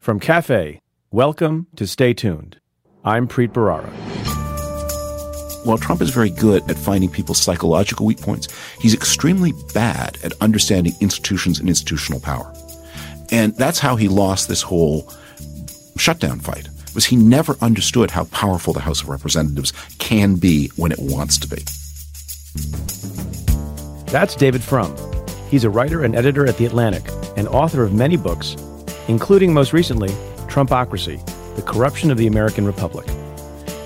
From Cafe, welcome to Stay Tuned. I'm Preet Bharara. While Trump is very good at finding people's psychological weak points, he's extremely bad at understanding institutions and institutional power. And that's how he lost this whole shutdown fight. Was he never understood how powerful the House of Representatives can be when it wants to be. That's David Frum. He's a writer and editor at The Atlantic and author of many books including most recently Trumpocracy, the corruption of the American Republic.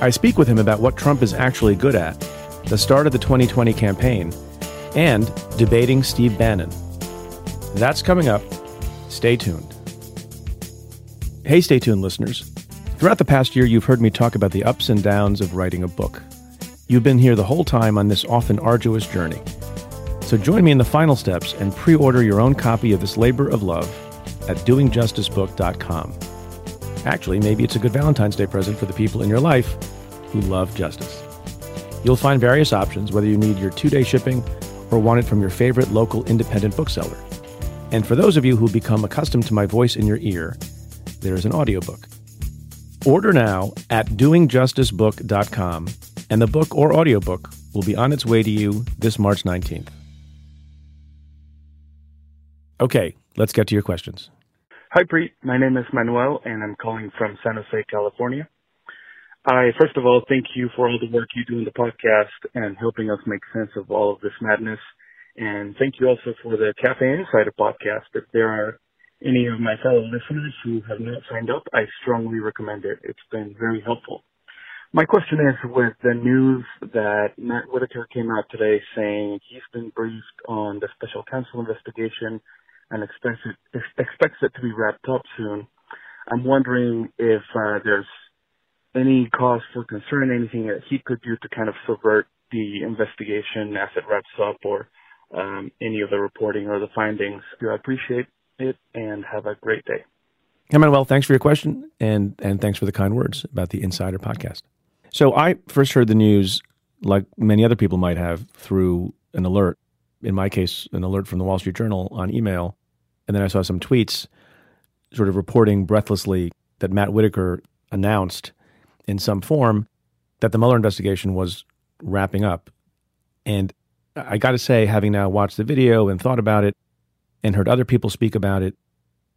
I speak with him about what Trump is actually good at, the start of the 2020 campaign, and debating Steve Bannon. That's coming up. Stay tuned. Hey, stay tuned, listeners. Throughout the past year, you've heard me talk about the ups and downs of writing a book. You've been here the whole time on this often arduous journey. So join me in the final steps and pre order your own copy of this labor of love at doingjusticebook.com. Actually, maybe it's a good Valentine's Day present for the people in your life who love justice. You'll find various options whether you need your two day shipping or want it from your favorite local independent bookseller. And for those of you who become accustomed to my voice in your ear, there is an audiobook. Order now at doingjusticebook.com, and the book or audiobook will be on its way to you this March 19th. Okay, let's get to your questions. Hi, Preet. My name is Manuel, and I'm calling from San Jose, California. I, first of all, thank you for all the work you do in the podcast and helping us make sense of all of this madness. And thank you also for the Cafe Insider podcast. If there are any of my fellow listeners who have not signed up, I strongly recommend it. It's been very helpful. My question is with the news that Matt Whitaker came out today saying he's been briefed on the special counsel investigation and expects it, expects it to be wrapped up soon. I'm wondering if uh, there's any cause for concern, anything that he could do to kind of subvert the investigation as it wraps up, or um, any of the reporting or the findings. I appreciate it and have a great day. Hey, Manuel, thanks for your question and, and thanks for the kind words about the Insider podcast. So I first heard the news, like many other people might have, through an alert. In my case, an alert from the Wall Street Journal on email and then I saw some tweets sort of reporting breathlessly that Matt Whitaker announced in some form that the Mueller investigation was wrapping up. And I got to say, having now watched the video and thought about it and heard other people speak about it,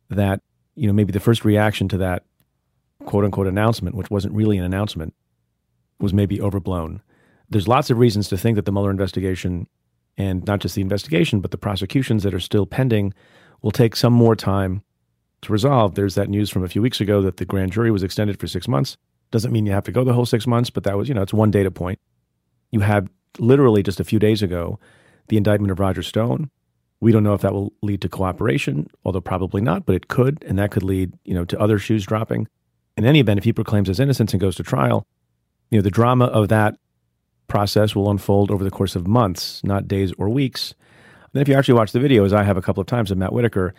that, you know, maybe the first reaction to that quote unquote announcement, which wasn't really an announcement, was maybe overblown. There's lots of reasons to think that the Mueller investigation, and not just the investigation, but the prosecutions that are still pending, will take some more time to resolve. There's that news from a few weeks ago that the grand jury was extended for six months. Doesn't mean you have to go the whole six months, but that was, you know, it's one data point. You had literally just a few days ago the indictment of Roger Stone. We don't know if that will lead to cooperation, although probably not, but it could, and that could lead, you know, to other shoes dropping. In any event, if he proclaims his innocence and goes to trial, you know, the drama of that process will unfold over the course of months, not days or weeks. Then, if you actually watch the video, as I have a couple of times of Matt Whitaker,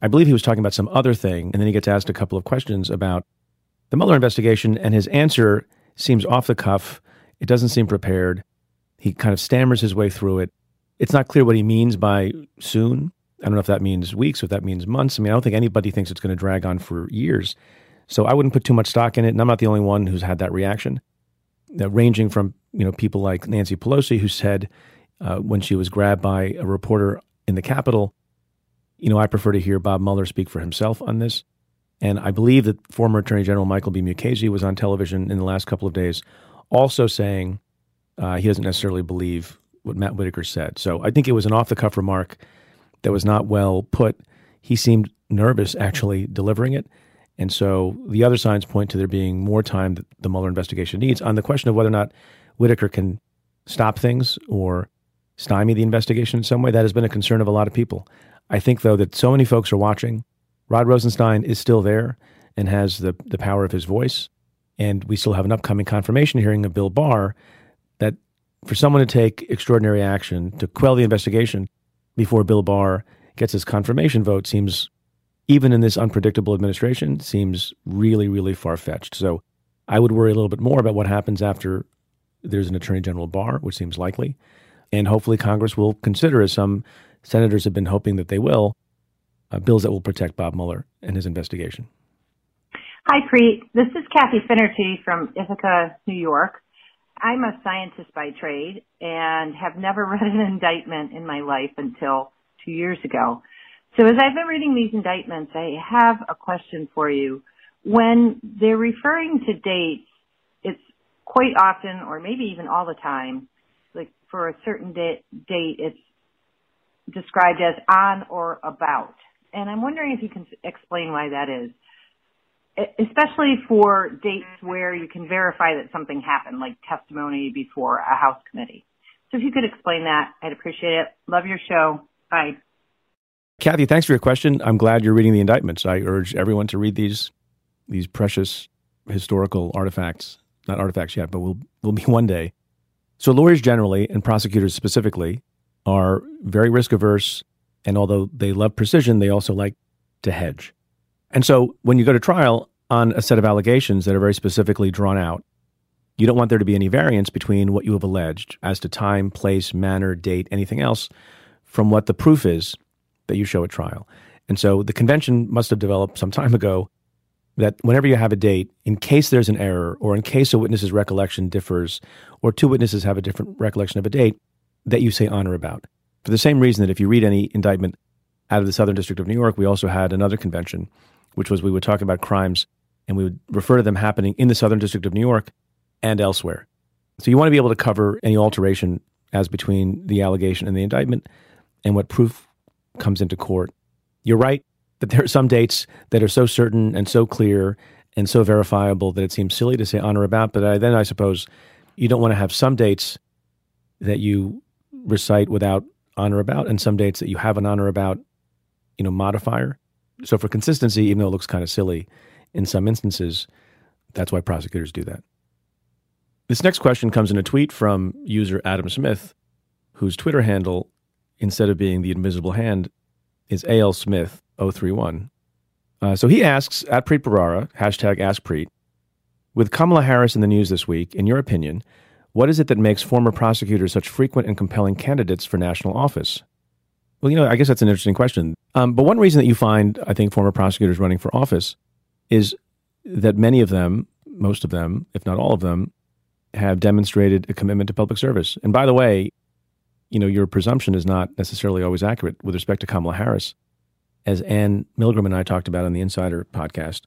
I believe he was talking about some other thing, and then he gets asked a couple of questions about the Mueller investigation, and his answer seems off the cuff. It doesn't seem prepared. He kind of stammers his way through it. It's not clear what he means by soon. I don't know if that means weeks or if that means months. I mean, I don't think anybody thinks it's going to drag on for years. So I wouldn't put too much stock in it. And I'm not the only one who's had that reaction, ranging from you know people like Nancy Pelosi, who said uh, when she was grabbed by a reporter in the Capitol. You know, I prefer to hear Bob Mueller speak for himself on this. And I believe that former Attorney General Michael B. Mukasey was on television in the last couple of days also saying uh, he doesn't necessarily believe what Matt Whitaker said. So I think it was an off the cuff remark that was not well put. He seemed nervous actually delivering it. And so the other signs point to there being more time that the Mueller investigation needs. On the question of whether or not Whitaker can stop things or stymie the investigation in some way. That has been a concern of a lot of people. I think, though, that so many folks are watching. Rod Rosenstein is still there and has the, the power of his voice. And we still have an upcoming confirmation hearing of Bill Barr that for someone to take extraordinary action to quell the investigation before Bill Barr gets his confirmation vote seems, even in this unpredictable administration, seems really, really far fetched. So I would worry a little bit more about what happens after there's an Attorney General Barr, which seems likely. And hopefully, Congress will consider, as some senators have been hoping that they will, uh, bills that will protect Bob Mueller and his investigation. Hi, Preet. This is Kathy Finnerty from Ithaca, New York. I'm a scientist by trade and have never read an indictment in my life until two years ago. So as I've been reading these indictments, I have a question for you. When they're referring to dates, quite often, or maybe even all the time, like for a certain date, date it's described as on or about. And I'm wondering if you can explain why that is especially for dates mm-hmm. where you can verify that something happened, like testimony before a House committee. So if you could explain that, I'd appreciate it. Love your show. Bye. Kathy, thanks for your question. I'm glad you're reading the indictments. I urge everyone to read these these precious historical artifacts. Not artifacts yet, but will will be one day. So lawyers generally and prosecutors specifically are very risk averse, and although they love precision, they also like to hedge. And so when you go to trial on a set of allegations that are very specifically drawn out, you don't want there to be any variance between what you have alleged as to time, place, manner, date, anything else from what the proof is that you show at trial. And so the convention must have developed some time ago that whenever you have a date, in case there's an error or in case a witness's recollection differs or two witnesses have a different recollection of a date, that you say on or about. For the same reason that if you read any indictment out of the Southern District of New York, we also had another convention which was we would talk about crimes and we would refer to them happening in the Southern District of New York and elsewhere. So you want to be able to cover any alteration as between the allegation and the indictment and what proof comes into court. You're right that there are some dates that are so certain and so clear and so verifiable that it seems silly to say on or about. But I, then I suppose you don't want to have some dates that you recite without on or about and some dates that you have an on or about, you know, modifier. So for consistency, even though it looks kind of silly in some instances, that's why prosecutors do that. This next question comes in a tweet from user Adam Smith, whose Twitter handle, instead of being the invisible hand, is AL Smith 031. Uh, so he asks at Preet Bharara, hashtag AskPreet, with Kamala Harris in the news this week, in your opinion, what is it that makes former prosecutors such frequent and compelling candidates for national office? Well, you know, I guess that's an interesting question. Um, but one reason that you find, I think, former prosecutors running for office is that many of them, most of them, if not all of them, have demonstrated a commitment to public service. And by the way, you know, your presumption is not necessarily always accurate with respect to Kamala Harris. As Anne Milgram and I talked about on the Insider podcast,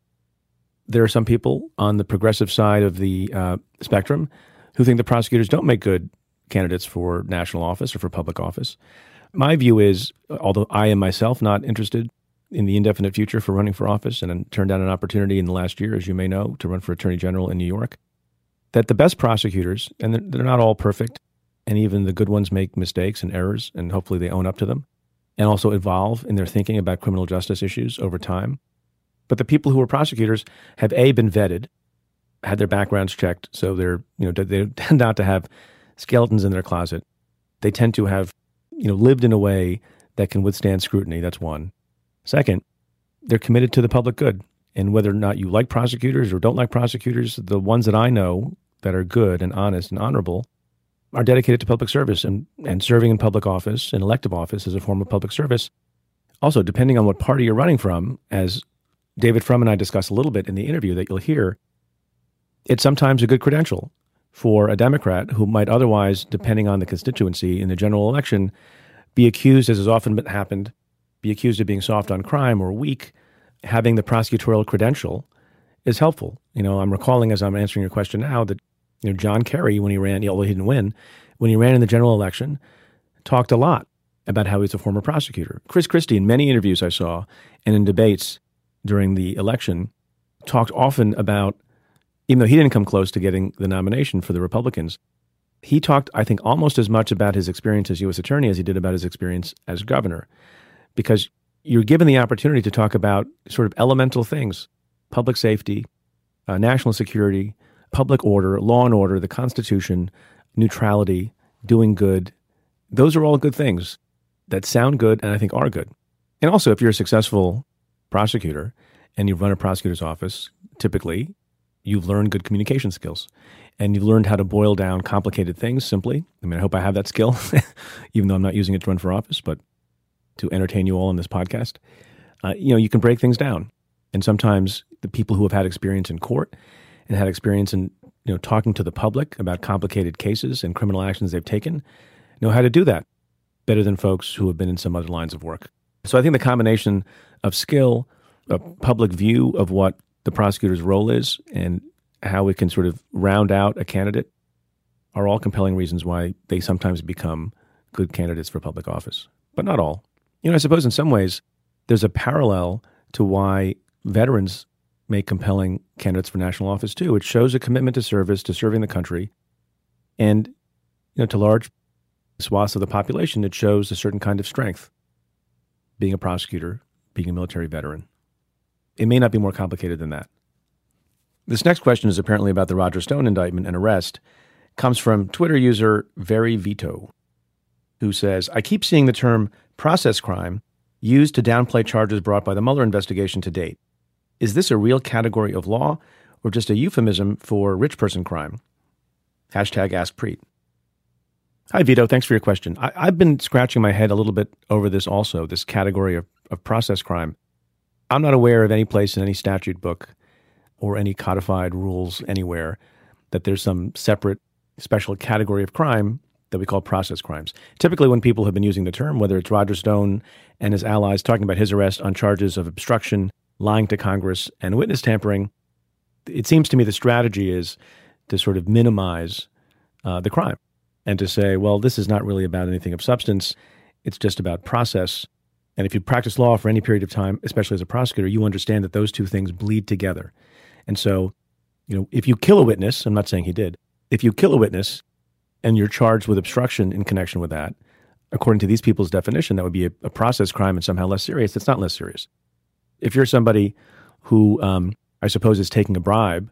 there are some people on the progressive side of the uh, spectrum who think the prosecutors don't make good candidates for national office or for public office. My view is, although I am myself not interested in the indefinite future for running for office and turned down an opportunity in the last year, as you may know, to run for attorney general in New York, that the best prosecutors, and they're, they're not all perfect, and even the good ones make mistakes and errors, and hopefully they own up to them, and also evolve in their thinking about criminal justice issues over time. But the people who are prosecutors have a been vetted, had their backgrounds checked, so they're you know they tend not to have skeletons in their closet. They tend to have you know, lived in a way that can withstand scrutiny. That's one. Second, they're committed to the public good. And whether or not you like prosecutors or don't like prosecutors, the ones that I know that are good and honest and honorable are dedicated to public service and, and serving in public office and elective office is a form of public service. Also, depending on what party you're running from, as David Frum and I discussed a little bit in the interview that you'll hear, it's sometimes a good credential for a Democrat who might otherwise, depending on the constituency in the general election, be accused, as has often happened, be accused of being soft on crime or weak, having the prosecutorial credential is helpful. You know, I'm recalling as I'm answering your question now that you know John Kerry, when he ran, although he didn't win, when he ran in the general election, talked a lot about how he's a former prosecutor. Chris Christie, in many interviews I saw and in debates during the election, talked often about even though he didn't come close to getting the nomination for the Republicans, he talked, I think, almost as much about his experience as U.S. attorney as he did about his experience as governor, because you're given the opportunity to talk about sort of elemental things public safety, uh, national security, public order, law and order, the Constitution, neutrality, doing good. Those are all good things that sound good and I think are good. And also, if you're a successful prosecutor and you run a prosecutor's office, typically you've learned good communication skills and you've learned how to boil down complicated things simply. I mean, I hope I have that skill, even though I'm not using it to run for office, but to entertain you all in this podcast. Uh, you know, you can break things down And sometimes the people who have had experience in court and had experience in you know talking to the public about complicated cases and criminal actions they've taken know how to do that better than folks who have been in some other lines of work. So I think the combination of skill, a public view of what the prosecutor's role is, and how we can sort of round out a candidate are all compelling reasons why they sometimes become good candidates for public office, but not all. You know, I suppose in some ways there's a parallel to why veterans make compelling candidates for national office too. It shows a commitment to service, to serving the country, and you know, to large swaths of the population, it shows a certain kind of strength. Being a prosecutor, being a military veteran, it may not be more complicated than that. This next question is apparently about the Roger Stone indictment and arrest. Comes from Twitter user Very Vito, who says, "I keep seeing the term process crime used to downplay charges brought by the Mueller investigation to date. Is this a real category of law or just a euphemism for rich person crime? Hashtag Ask Preet. Hi, Vito. Thanks for your question. I, have been scratching my head a little bit over this also, this category of, of process crime. I'm not aware of any place in any statute book or any codified rules anywhere that there's some separate special category of crime that we call process crimes. Typically, when people have been using the term, whether it's Roger Stone and his allies talking about his arrest on charges of obstruction, lying to Congress, and witness tampering, it seems to me the strategy is to sort of minimize uh, the crime and to say, well, this is not really about anything of substance. It's just about process. And if you practice law for any period of time, especially as a prosecutor, you understand that those two things bleed together. And so, you know, if you kill a witness, I'm not saying he did, if you kill a witness and you're charged with obstruction in connection with that, according to these people's definition, that would be a, a process crime and somehow less serious. It's not less serious if you're somebody who um, I suppose is taking a bribe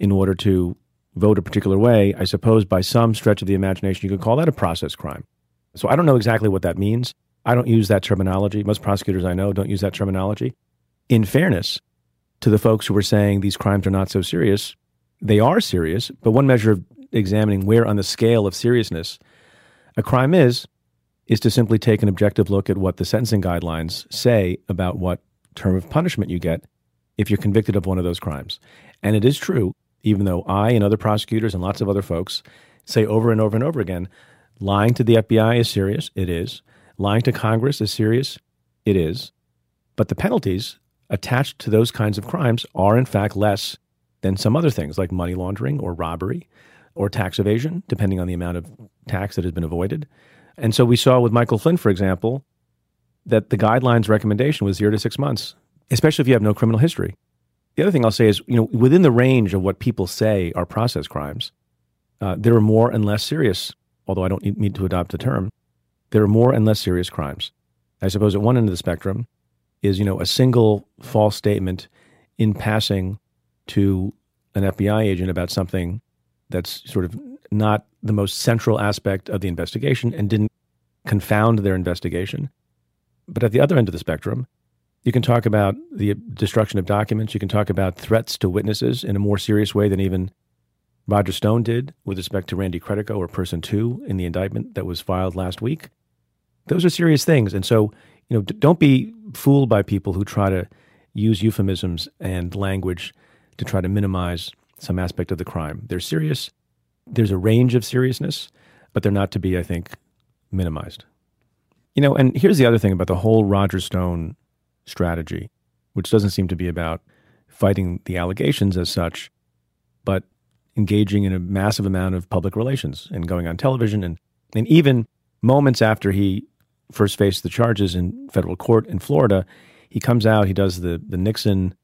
in order to vote a particular way, I suppose by some stretch of the imagination, you could call that a process crime. So I don't know exactly what that means. I don't use that terminology. Most prosecutors I know don't use that terminology. In fairness to the folks who are saying these crimes are not so serious, they are serious, but one measure of examining where on the scale of seriousness a crime is, is to simply take an objective look at what the sentencing guidelines say about what term of punishment you get if you're convicted of one of those crimes. And it is true, even though I and other prosecutors and lots of other folks say over and over and over again lying to the FBI is serious. It is. Lying to Congress is serious. It is. But the penalties attached to those kinds of crimes are, in fact, less than some other things like money laundering or robbery or tax evasion, depending on the amount of tax that has been avoided. And so we saw with Michael Flynn, for example, that the guidelines recommendation was zero to six months, especially if you have no criminal history. The other thing I'll say is, you know, within the range of what people say are process crimes, uh, there are more and less serious, although I don't need to adopt the term, there are more and less serious crimes. I suppose at one end of the spectrum is, you know, a single false statement in passing to an FBI agent about something that's sort of not the most central aspect of the investigation and didn't confound their investigation. But at the other end of the spectrum, you can talk about the destruction of documents. You can talk about threats to witnesses in a more serious way than even Roger Stone did with respect to Randy Credico or Person Two in the indictment that was filed last week. Those are serious things, and so you know, don't be fooled by people who try to use euphemisms and language to try to minimize some aspect of the crime. They're serious. There's a range of seriousness, but they're not to be, I think, minimized. You know, and here's the other thing about the whole Roger Stone strategy, which doesn't seem to be about fighting the allegations as such, but engaging in a massive amount of public relations and going on television and, and even moments after he first faced the charges in federal court in Florida, he comes out, he does the, the Nixon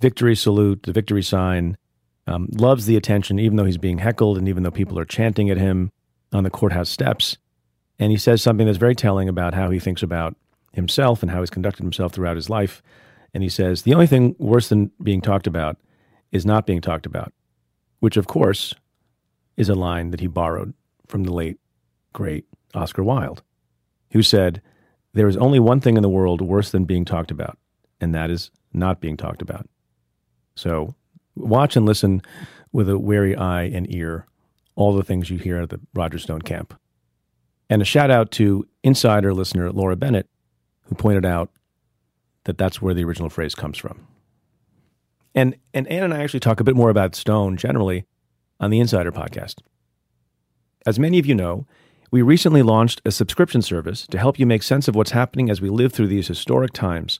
victory salute, the victory sign, um, loves the attention, even though he's being heckled and even though people are chanting at him on the courthouse steps. And he says something that's very telling about how he thinks about himself and how he's conducted himself throughout his life. And he says, The only thing worse than being talked about is not being talked about, which, of course, is a line that he borrowed from the late, great Oscar Wilde, who said, There is only one thing in the world worse than being talked about, and that is not being talked about. So watch and listen with a wary eye and ear all the things you hear at the Roger Stone camp. And a shout out to insider listener Laura Bennett, who pointed out that that's where the original phrase comes from. And and Anne and I actually talk a bit more about Stone generally on the Insider podcast. As many of you know, we recently launched a subscription service to help you make sense of what's happening as we live through these historic times.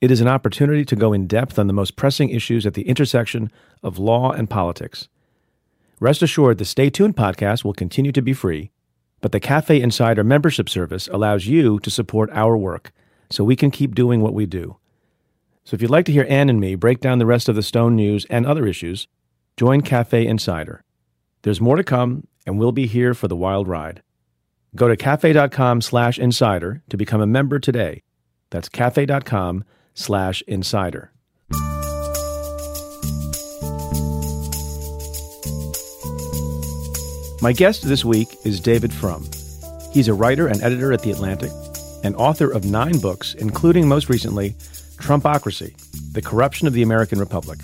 It is an opportunity to go in depth on the most pressing issues at the intersection of law and politics. Rest assured, the Stay Tuned podcast will continue to be free, but the Cafe Insider membership service allows you to support our work so we can keep doing what we do. So if you'd like to hear Anne and me break down the rest of the Stone news and other issues, join Cafe Insider. There's more to come, and we'll be here for the wild ride. Go to cafe.com slash insider to become a member today. That's cafe.com slash insider. My guest this week is David Frum. He's a writer and editor at The Atlantic and author of nine books, including most recently Trumpocracy The Corruption of the American Republic.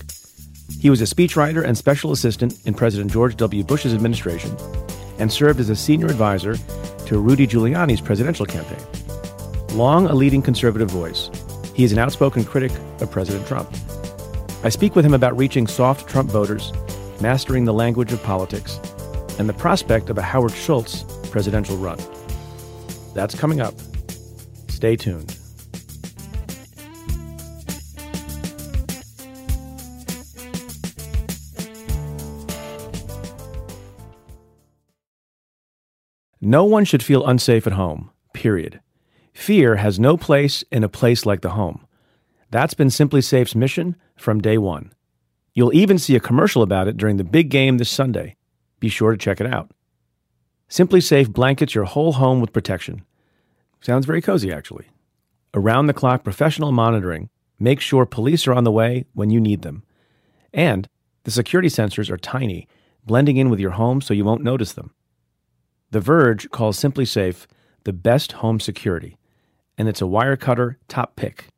He was a speechwriter and special assistant in President George W. Bush's administration and served as a senior advisor to Rudy Giuliani's presidential campaign. Long a leading conservative voice, he is an outspoken critic of President Trump. I speak with him about reaching soft Trump voters, mastering the language of politics, and the prospect of a Howard Schultz presidential run. That's coming up. Stay tuned. No one should feel unsafe at home, period. Fear has no place in a place like the home. That's been SimpliSafe's mission from day one. You'll even see a commercial about it during the big game this Sunday. Be sure to check it out. SimpliSafe blankets your whole home with protection. Sounds very cozy, actually. Around the clock professional monitoring makes sure police are on the way when you need them. And the security sensors are tiny, blending in with your home so you won't notice them. The Verge calls SimpliSafe the best home security, and it's a Wirecutter top pick.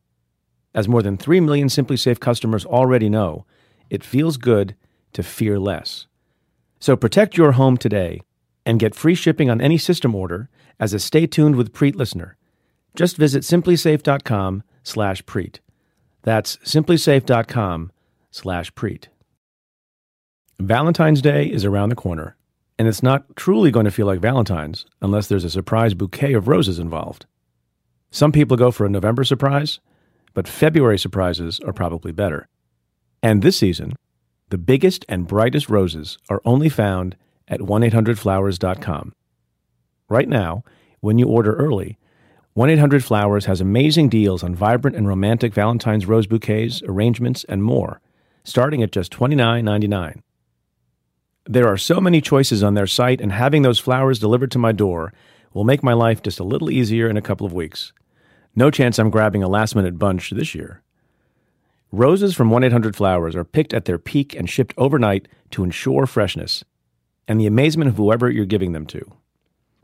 As more than 3 million SimpliSafe customers already know, it feels good to fear less. So protect your home today and get free shipping on any system order as a Stay Tuned with Preet listener. Just visit simplisafe.com slash Preet. That's simplisafe.com slash Preet. Valentine's Day is around the corner, and it's not truly going to feel like Valentine's unless there's a surprise bouquet of roses involved. Some people go for a November surprise, but February surprises are probably better. And this season, the biggest and brightest roses are only found at 1-800-Flowers.com. Right now, when you order early, 1-800-Flowers has amazing deals on vibrant and romantic Valentine's rose bouquets, arrangements, and more, starting at just $29.99. There are so many choices on their site, and having those flowers delivered to my door will make my life just a little easier in a couple of weeks. No chance I'm grabbing a last minute bunch this year. Roses from 1 800 Flowers are picked at their peak and shipped overnight to ensure freshness and the amazement of whoever you're giving them to.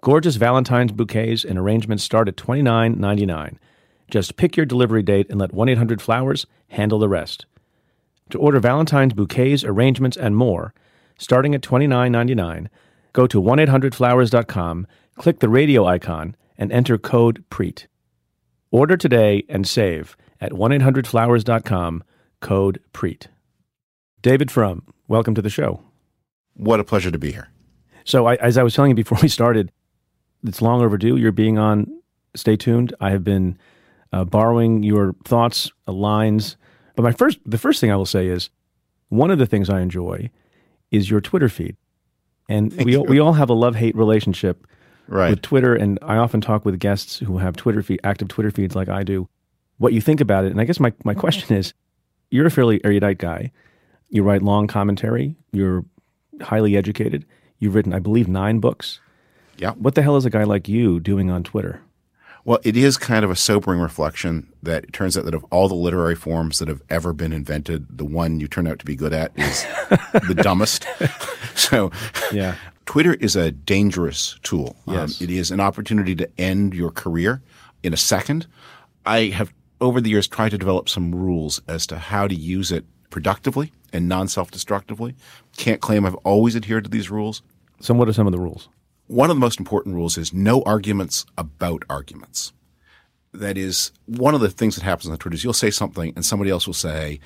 Gorgeous Valentine's bouquets and arrangements start at $29.99. Just pick your delivery date and let 1 800 Flowers handle the rest. To order Valentine's bouquets, arrangements, and more, starting at $29.99, go to 1-800-Flowers.com, click the radio icon, and enter code PREET. Order today and save at 1-800-Flowers.com, code PREET. David Frum, welcome to the show. What a pleasure to be here. So, I, as I was telling you before we started, it's long overdue. You're being on. Stay tuned. I have been uh, borrowing your thoughts, uh, lines. But my first, the first thing I will say is, one of the things I enjoy is your Twitter feed, and Thank we you. we all have a love hate relationship Right. with Twitter. And I often talk with guests who have Twitter feed, active Twitter feeds like I do. What you think about it? And I guess my my question is, you're a fairly erudite guy. You write long commentary. You're highly educated. You've written, I believe, nine books. yeah. What the hell is a guy like you doing on Twitter? Well, it is kind of a sobering reflection that it turns out that of all the literary forms that have ever been invented, the one you turn out to be good at is the dumbest. So, Yeah. Twitter is a dangerous tool. Um, Yes. it is an opportunity to end your career in a second. I have, over the years, tried to develop some rules as to how to use it productively and non self destructively. Can't claim I've always adhered to these rules. So, what are some of the rules? One of the most important rules is no arguments about arguments. That is one of the things that happens on Twitter is you'll say something and somebody else will say,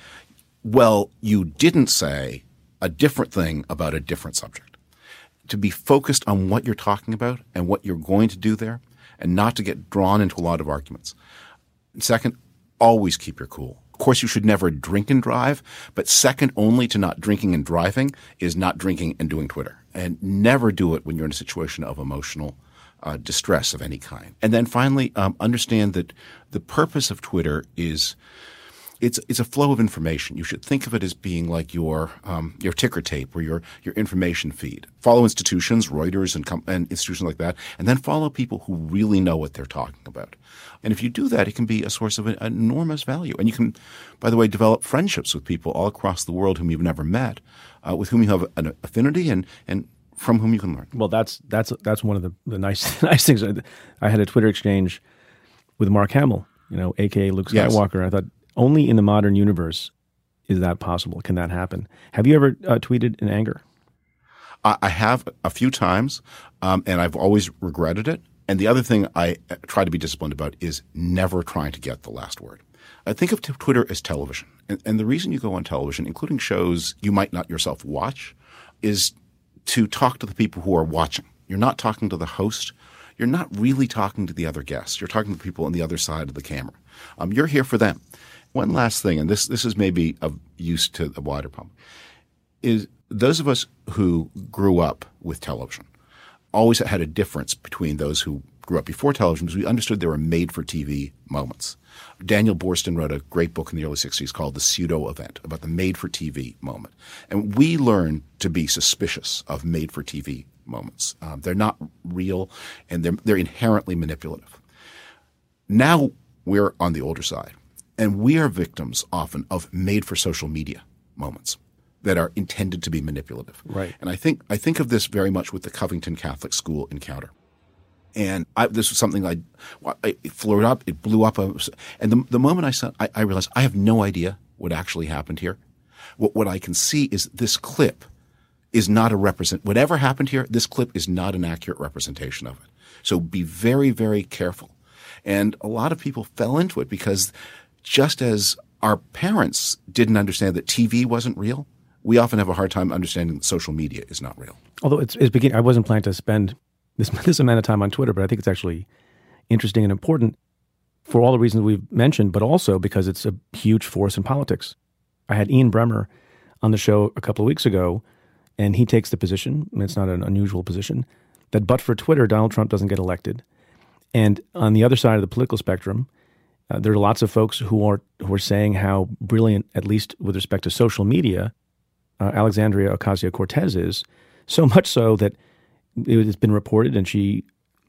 well, you didn't say a different thing about a different subject. To be focused on what you're talking about and what you're going to do there and not to get drawn into a lot of arguments. Second, always keep your cool. Of course, you should never drink and drive, but second only to not drinking and driving is not drinking and doing Twitter. And never do it when you're in a situation of emotional uh, distress of any kind. And then finally, um, understand that the purpose of Twitter is it's it's a flow of information. You should think of it as being like your um, your ticker tape or your your information feed. Follow institutions, Reuters and, com- and institutions like that, and then follow people who really know what they're talking about. And if you do that, it can be a source of an enormous value. And you can, by the way, develop friendships with people all across the world whom you've never met, uh, with whom you have an affinity and and from whom you can learn. Well, that's that's that's one of the, the nice nice things. I had a Twitter exchange with Mark Hamill, you know, aka Luke Skywalker. Yes. I thought only in the modern universe is that possible. Can that happen? Have you ever uh, tweeted in anger? I have a few times, um, and I've always regretted it. And the other thing I uh, try to be disciplined about is never trying to get the last word. I think of t- Twitter as television. And, and the reason you go on television, including shows you might not yourself watch, is to talk to the people who are watching. You're not talking to the host. You're not really talking to the other guests. You're talking to people on the other side of the camera. Um, you're here for them. One last thing, and this this is maybe of use to the wider public, is those of us who grew up with television always had a difference between those who grew up before television because we understood there were made for TV moments. Daniel Boorstin wrote a great book in the early 60s called The Pseudo Event about the made for TV moment. And we learned to be suspicious of made for TV moments. Um, they're not real and they're, they're inherently manipulative. Now we're on the older side. And we are victims often of made for social media moments that are intended to be manipulative. Right. And I think I think of this very much with the Covington Catholic School encounter. And I, this was something I, it flew up, it blew up. And the, the moment I saw, I, I realized I have no idea what actually happened here. What, what I can see is this clip is not a represent, whatever happened here, this clip is not an accurate representation of it. So be very, very careful. And a lot of people fell into it because just as our parents didn't understand that TV wasn't real, we often have a hard time understanding that social media is not real. Although it's, it's beginning, I wasn't planning to spend this, this amount of time on Twitter, but I think it's actually interesting and important for all the reasons we've mentioned, but also because it's a huge force in politics. I had Ian Bremmer on the show a couple of weeks ago, and he takes the position, and it's not an unusual position, that but for Twitter, Donald Trump doesn't get elected. And on the other side of the political spectrum, uh, there are lots of folks who are who are saying how brilliant, at least with respect to social media, uh, Alexandria Ocasio Cortez is. So much so that it has been reported, and she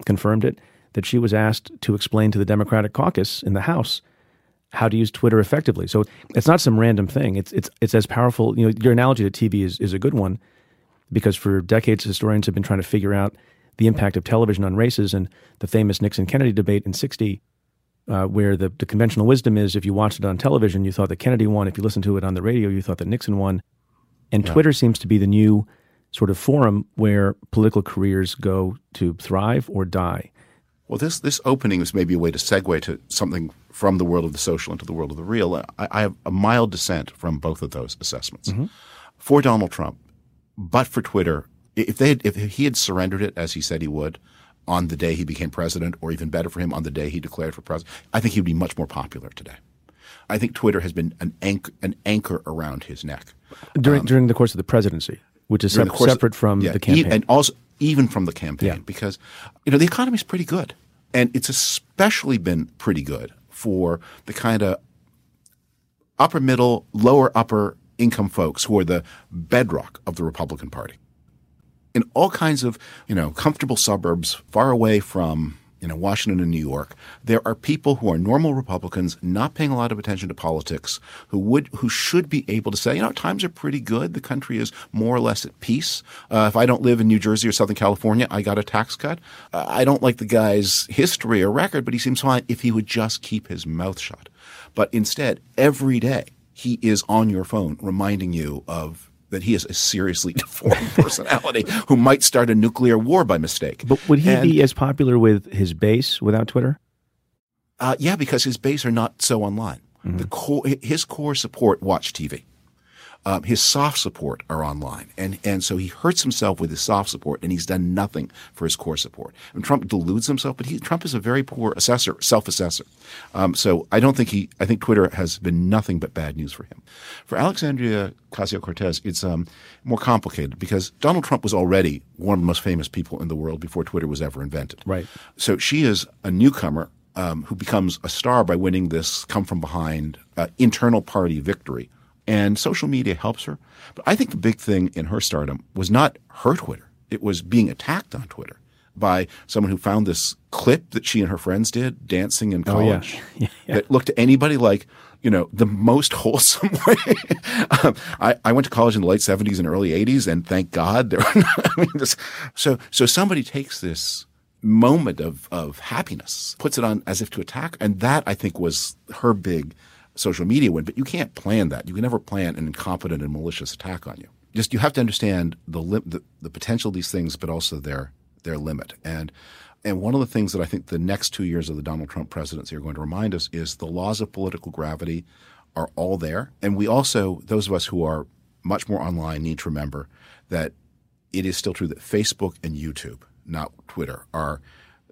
confirmed it, that she was asked to explain to the Democratic caucus in the House how to use Twitter effectively. So it's not some random thing. It's it's it's as powerful. You know, your analogy to TV is is a good one because for decades historians have been trying to figure out the impact of television on races and the famous Nixon Kennedy debate in 60 uh, where the, the conventional wisdom is if you watched it on television, you thought that Kennedy won. If you listened to it on the radio, you thought that Nixon won. And yeah. Twitter seems to be the new sort of forum where political careers go to thrive or die. Well, this this opening is maybe a way to segue to something from the world of the social into the world of the real. I, I have a mild dissent from both of those assessments. Mm-hmm. For Donald Trump, but for Twitter, if they had, if he had surrendered it as he said he would on the day he became president, or even better for him on the day he declared for president, I think he would be much more popular today. I think Twitter has been an anchor, an anchor around his neck during um, during the course of the presidency, which is se- separate from yeah, the campaign, e- and also even from the campaign, yeah. because you know the economy is pretty good, and it's especially been pretty good for the kind of upper middle, lower upper income folks who are the bedrock of the Republican Party. In all kinds of you know comfortable suburbs, far away from you know, Washington and New York, there are people who are normal Republicans, not paying a lot of attention to politics, who would, who should be able to say, you know, times are pretty good. The country is more or less at peace. Uh, if I don't live in New Jersey or Southern California, I got a tax cut. Uh, I don't like the guy's history or record, but he seems fine if he would just keep his mouth shut. But instead, every day he is on your phone reminding you of that he is a seriously deformed personality who might start a nuclear war by mistake. But would he and, be as popular with his base without Twitter? Uh, yeah, because his base are not so online. Mm-hmm. The core, his core support watch TV. Um, his soft support are online, and and so he hurts himself with his soft support, and he's done nothing for his core support. And Trump deludes himself, but he, Trump is a very poor assessor, self-assessor. Um, so I don't think he. I think Twitter has been nothing but bad news for him. For Alexandria Ocasio Cortez, it's um, more complicated because Donald Trump was already one of the most famous people in the world before Twitter was ever invented. Right. So she is a newcomer um, who becomes a star by winning this come from behind uh, internal party victory. And social media helps her. But I think the big thing in her stardom was not her Twitter. It was being attacked on Twitter by someone who found this clip that she and her friends did dancing in college oh, yeah. yeah. that looked to anybody like you know the most wholesome way. um, I, I went to college in the late seventies and early eighties, and thank God there. Were not, I mean, this, so so somebody takes this moment of of happiness, puts it on as if to attack, and that I think was her big social media win. But you can't plan that. You can never plan an incompetent and malicious attack on you. Just you have to understand the li- the, the potential of these things, but also their their limit. And and one of the things that I think the next two years of the Donald Trump presidency are going to remind us is the laws of political gravity are all there. And we also, those of us who are much more online, need to remember that it is still true that Facebook and YouTube, not Twitter, are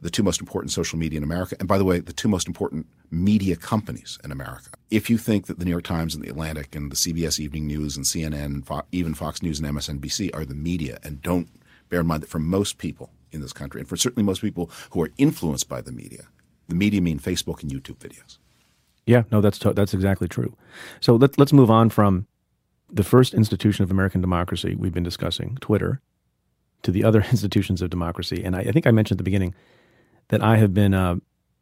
the two most important social media in America. And by the way, the two most important media companies in America. If you think that the New York Times and the Atlantic and the CBS Evening News and CNN and Fo- even Fox News and MSNBC are the media, and don't bear in mind that for most people in this country, and for certainly most people who are influenced by the media, the media mean Facebook and YouTube videos. Yeah, no, that's to- that's exactly true. So let, let's move on from the first institution of American democracy we've been discussing, Twitter, to the other institutions of democracy. And I, I think I mentioned at the beginning that I have been uh,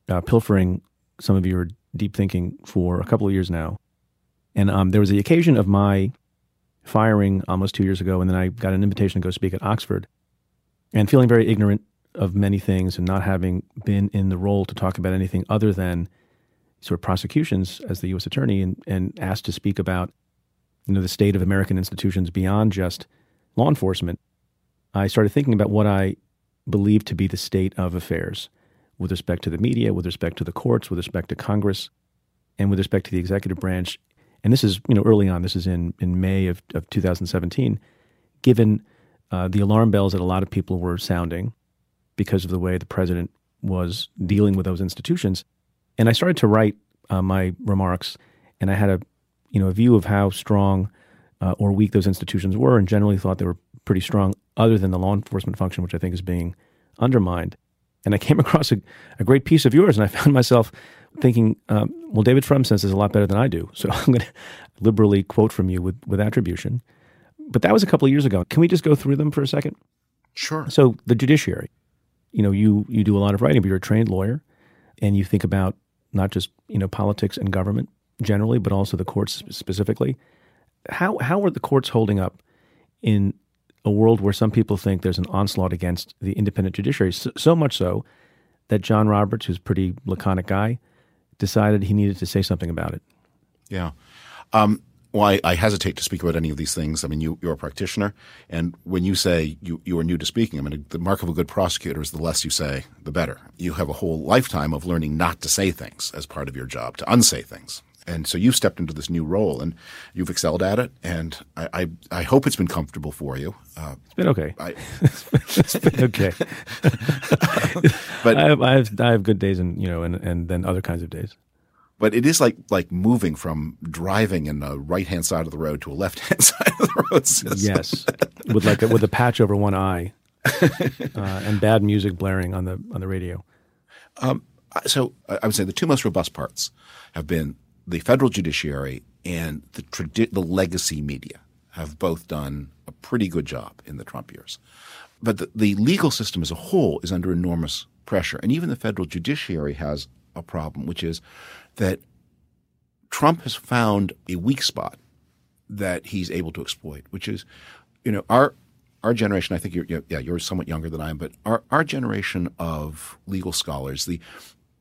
uh, pilfering some of your deep thinking for a couple of years now. And um, there was the occasion of my firing almost two years ago, and then I got an invitation to go speak at Oxford. And feeling very ignorant of many things and not having been in the role to talk about anything other than sort of prosecutions as the U.S. attorney and, and asked to speak about you know the state of American institutions beyond just law enforcement, I started thinking about what I believed to be the state of affairs with respect to the media, with respect to the courts, with respect to Congress, and with respect to the executive branch. And this is, you know, early on. This is in in May of, of 2017. Given uh, the alarm bells that a lot of people were sounding because of the way the president was dealing with those institutions, and I started to write uh, my remarks, and I had a, you know, a view of how strong uh, or weak those institutions were, and generally thought they were pretty strong, other than the law enforcement function, which I think is being undermined. And I came across a, a great piece of yours, and I found myself thinking, um, well, David Frum says this a lot better than I do, so I'm going to liberally quote from you with, with attribution. But that was a couple of years ago. Can we just go through them for a second? Sure. So the judiciary, you know, you you do a lot of writing, but you're a trained lawyer, and you think about not just you know politics and government generally, but also the courts specifically. How how are the courts holding up in a world where some people think there's an onslaught against the independent judiciary? So, so much so that John Roberts, who's a pretty laconic guy, decided he needed to say something about it. Yeah. Um, well, I, I, hesitate to speak about any of these things. I mean, you, are a practitioner, and when you say you, you are new to speaking, I mean, the mark of a good prosecutor is the less you say, the better. You have a whole lifetime of learning not to say things as part of your job, to unsay things. And so you've stepped into this new role, and you've excelled at it. And I, I, I hope it's been comfortable for you. Uh, it's been okay. I, it's been okay. but I have, I have, I have good days, and you know, and and then other kinds of days but it is like like moving from driving in the right hand side of the road to a left hand side of the road. yes, with like a, with a patch over one eye, uh, and bad music blaring on the on the radio. Um, so I would say the two most robust parts have been the federal judiciary and the tradi- the legacy media have both done a pretty good job in the Trump years. But the, the legal system as a whole is under enormous pressure, and even the federal judiciary has a problem, which is that Trump has found a weak spot that he's able to exploit, which is, you know, our our generation. I think you're yeah you're somewhat younger than I am, but our our generation of legal scholars, the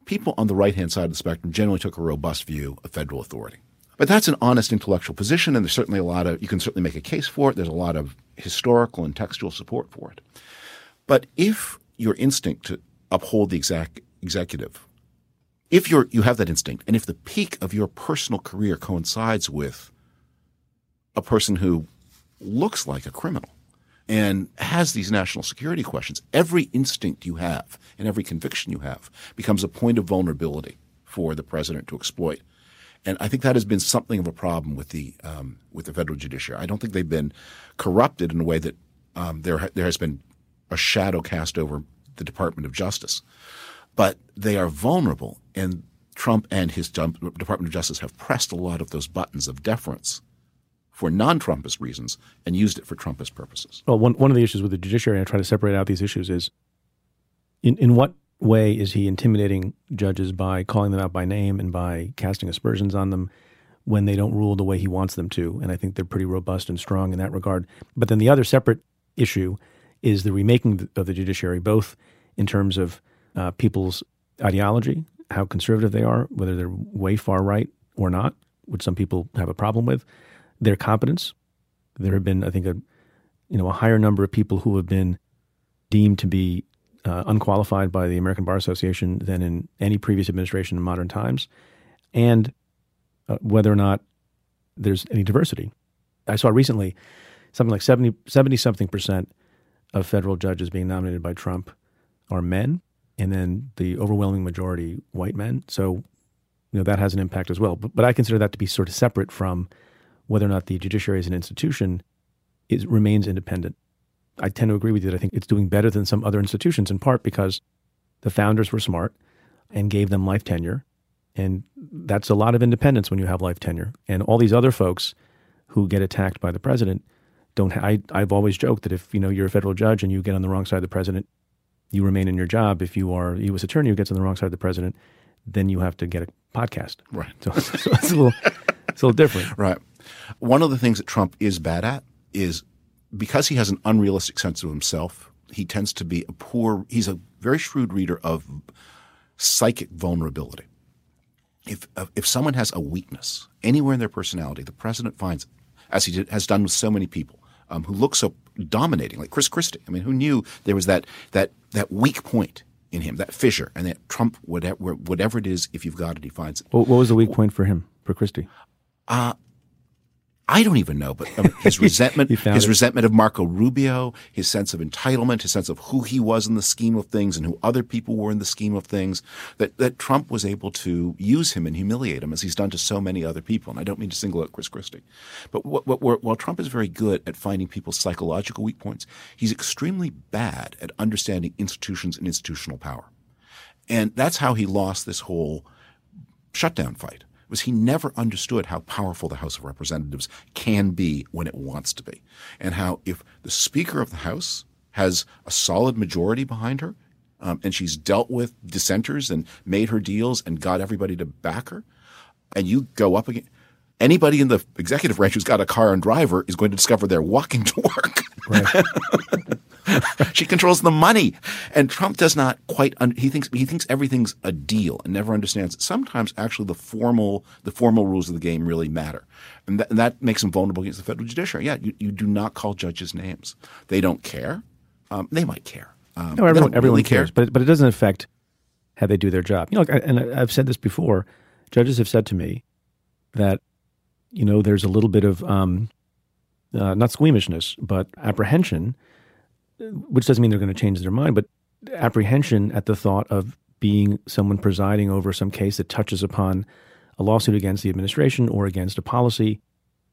people on the right hand side of the spectrum, generally took a robust view of federal authority. But that's an honest intellectual position, and there's certainly a lot of you can certainly make a case for it. There's a lot of historical and textual support for it. But if your instinct to uphold the exec, executive if you're you have that instinct, and if the peak of your personal career coincides with a person who looks like a criminal and has these national security questions. Every instinct you have and every conviction you have becomes a point of vulnerability for the president to exploit. And I think that has been something of a problem with the um, with the federal judiciary. I don't think they've been corrupted in a way that um, there there has been a shadow cast over the Department of Justice, but they are vulnerable. And Trump and his Department of Justice have pressed a lot of those buttons of deference for non-Trumpist reasons and used it for Trumpist purposes. Well, one one of the issues with the judiciary, and I try to separate out these issues, is in in what way is he intimidating judges by calling them out by name and by casting aspersions on them when they don't rule the way he wants them to? And I think they're pretty robust and strong in that regard. But then the other separate issue is the remaking of the judiciary, both in terms of uh, people's ideology, how conservative they are, whether they're way far right or not, which some people have a problem with, their competence. There have been, I think, a you know a higher number of people who have been deemed to be uh, unqualified by the American Bar Association than in any previous administration in modern times, and uh, whether or not there's any diversity. I saw recently something like 70, 70 something percent of federal judges being nominated by Trump are men, and then the overwhelming majority white men. So, you know, that has an impact as well. But, but I consider that to be sort of separate from whether or not the judiciary as an institution is, remains independent. I tend to agree with you that I think it's doing better than some other institutions, in part because the founders were smart and gave them life tenure. And that's a lot of independence when you have life tenure. And all these other folks who get attacked by the president don't. Ha- I, I've always joked that if you know you're a federal judge and you get on the wrong side of the president, you remain in your job. If you are a U.S. attorney who gets on the wrong side of the president, then you have to get a podcast. Right. So, so it's a little, it's a little different. Right. One of the things that Trump is bad at is because he has an unrealistic sense of himself, he tends to be a poor, he's a very shrewd reader of psychic vulnerability. If, if someone has a weakness anywhere in their personality, the president finds it, as he did, has done with so many people um, who look so dominating, like Chris Christie. I mean, who knew there was that, that, that weak point in him, that fissure, and that Trump, whatever, whatever it is, if you've got it, he finds it. What was the weak point for him, for Christie? Uh, I don't even know, but um, his resentment, his it. resentment of Marco Rubio, his sense of entitlement, his sense of who he was in the scheme of things and who other people were in the scheme of things, that, that Trump was able to use him and humiliate him as he's done to so many other people. And I don't mean to single out Chris Christie. But what, what, while Trump is very good at finding people's psychological weak points, he's extremely bad at understanding institutions and institutional power. And that's how he lost this whole shutdown fight was he never understood how powerful the House of Representatives can be when it wants to be. And how if the Speaker of the House has a solid majority behind her, um, and she's dealt with dissenters and made her deals and got everybody to back her, and you go up again, anybody in the executive branch who's got a car and driver is going to discover they're walking to work. Right. she controls the money, and Trump does not quite. Un- he thinks he thinks everything's a deal and never understands. Sometimes actually the formal the formal rules of the game really matter, and, and that makes him vulnerable against the federal judiciary. Yeah, you, you do not call judges names. They don't care. Um, they might care. Um, no, everyone, everyone really cares, care. but but it doesn't affect how they do their job. You know, and I've said this before. Judges have said to me that you know there's a little bit of um, uh, not squeamishness, but apprehension which doesn't mean they're going to change their mind, but apprehension at the thought of being someone presiding over some case that touches upon a lawsuit against the administration or against a policy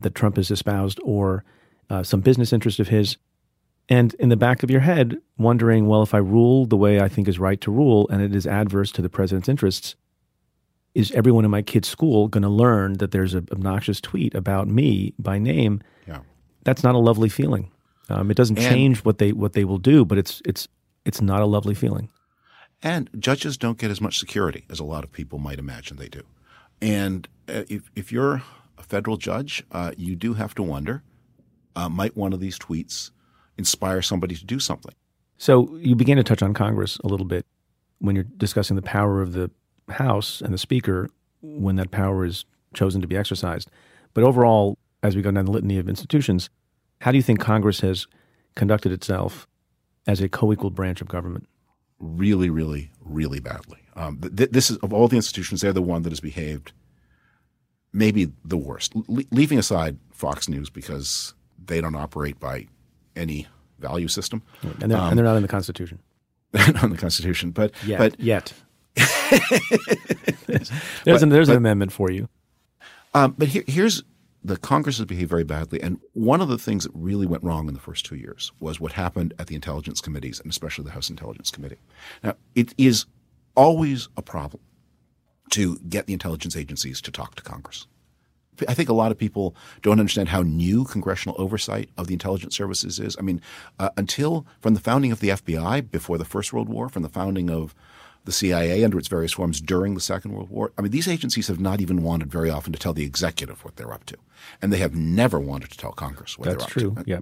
that Trump has espoused or uh, some business interest of his. And in the back of your head, wondering, well, if I rule the way I think is right to rule and it is adverse to the president's interests, is everyone in my kid's school going to learn that there's an obnoxious tweet about me by name? Yeah. That's not a lovely feeling. Um, it doesn't and, change what they what they will do, but it's it's it's not a lovely feeling. And judges don't get as much security as a lot of people might imagine they do. And uh, if if you're a federal judge, uh, you do have to wonder: uh, might one of these tweets inspire somebody to do something? So you began to touch on Congress a little bit when you're discussing the power of the House and the Speaker when that power is chosen to be exercised. But overall, as we go down the litany of institutions, how do you think Congress has conducted itself as a co-equal branch of government? Really, really, really badly. Um, th- this is of all the institutions, they're the one that has behaved maybe the worst. Le- leaving aside Fox News because they don't operate by any value system, and they're, um, and they're not in the Constitution. not in the Constitution, but yet, but yet. there's but, an, there's but, an amendment for you. Um, but here, here's the Congress has behaved very badly, and one of the things that really went wrong in the first two years was what happened at the intelligence committees, and especially the House Intelligence Committee. Now, it is always a problem to get the intelligence agencies to talk to Congress. I think a lot of people don't understand how new congressional oversight of the intelligence services is. I mean, uh, until from the founding of the FBI before the First World War, from the founding of the CIA under its various forms during the Second World War. I mean, these agencies have not even wanted very often to tell the executive what they're up to, and they have never wanted to tell Congress what That's they're up true. to. Yeah.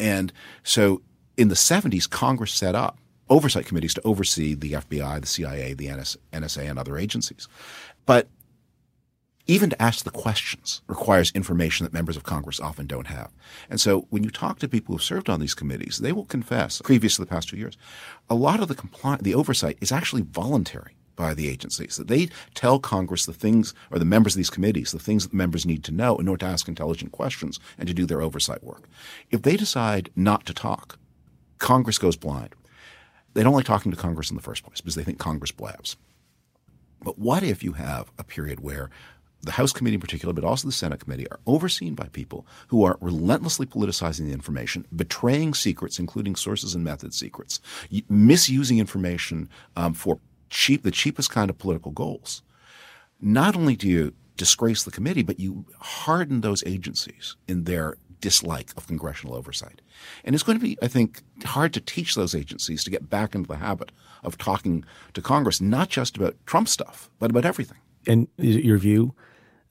And so in the 70s, Congress set up oversight committees to oversee the FBI, the CIA, the NS, NSA, and other agencies. But even to ask the questions requires information that members of Congress often don't have. And so when you talk to people who've served on these committees, they will confess, previous to the past two years, a lot of the compli- the oversight is actually voluntary by the agencies. That they tell Congress the things, or the members of these committees, the things that members need to know in order to ask intelligent questions and to do their oversight work. If they decide not to talk, Congress goes blind. They don't like talking to Congress in the first place because they think Congress blabs. But what if you have a period where the House committee in particular, but also the Senate committee, are overseen by people who are relentlessly politicizing the information, betraying secrets, including sources and method secrets, misusing information um, for cheap, the cheapest kind of political goals. Not only do you disgrace the committee, but you harden those agencies in their dislike of congressional oversight. And it's going to be, I think, hard to teach those agencies to get back into the habit of talking to Congress, not just about Trump stuff, but about everything. And is it your view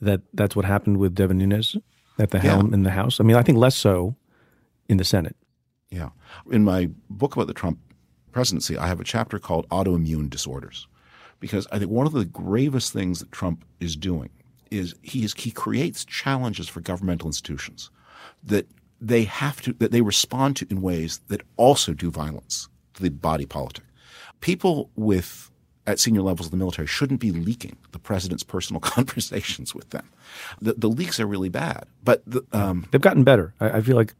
that that's what happened with Devin Nunes at the helm yeah. in the House? I mean, I think less so in the Senate. Yeah. In my book about the Trump presidency, I have a chapter called Autoimmune Disorders. Because I think one of the gravest things that Trump is doing is he is he creates challenges for governmental institutions that they have to that they respond to in ways that also do violence to the body politic. People with at senior levels of the military shouldn't be leaking the president's personal conversations with them. The, the leaks are really bad, but the, um, they've gotten better. I, I, feel like,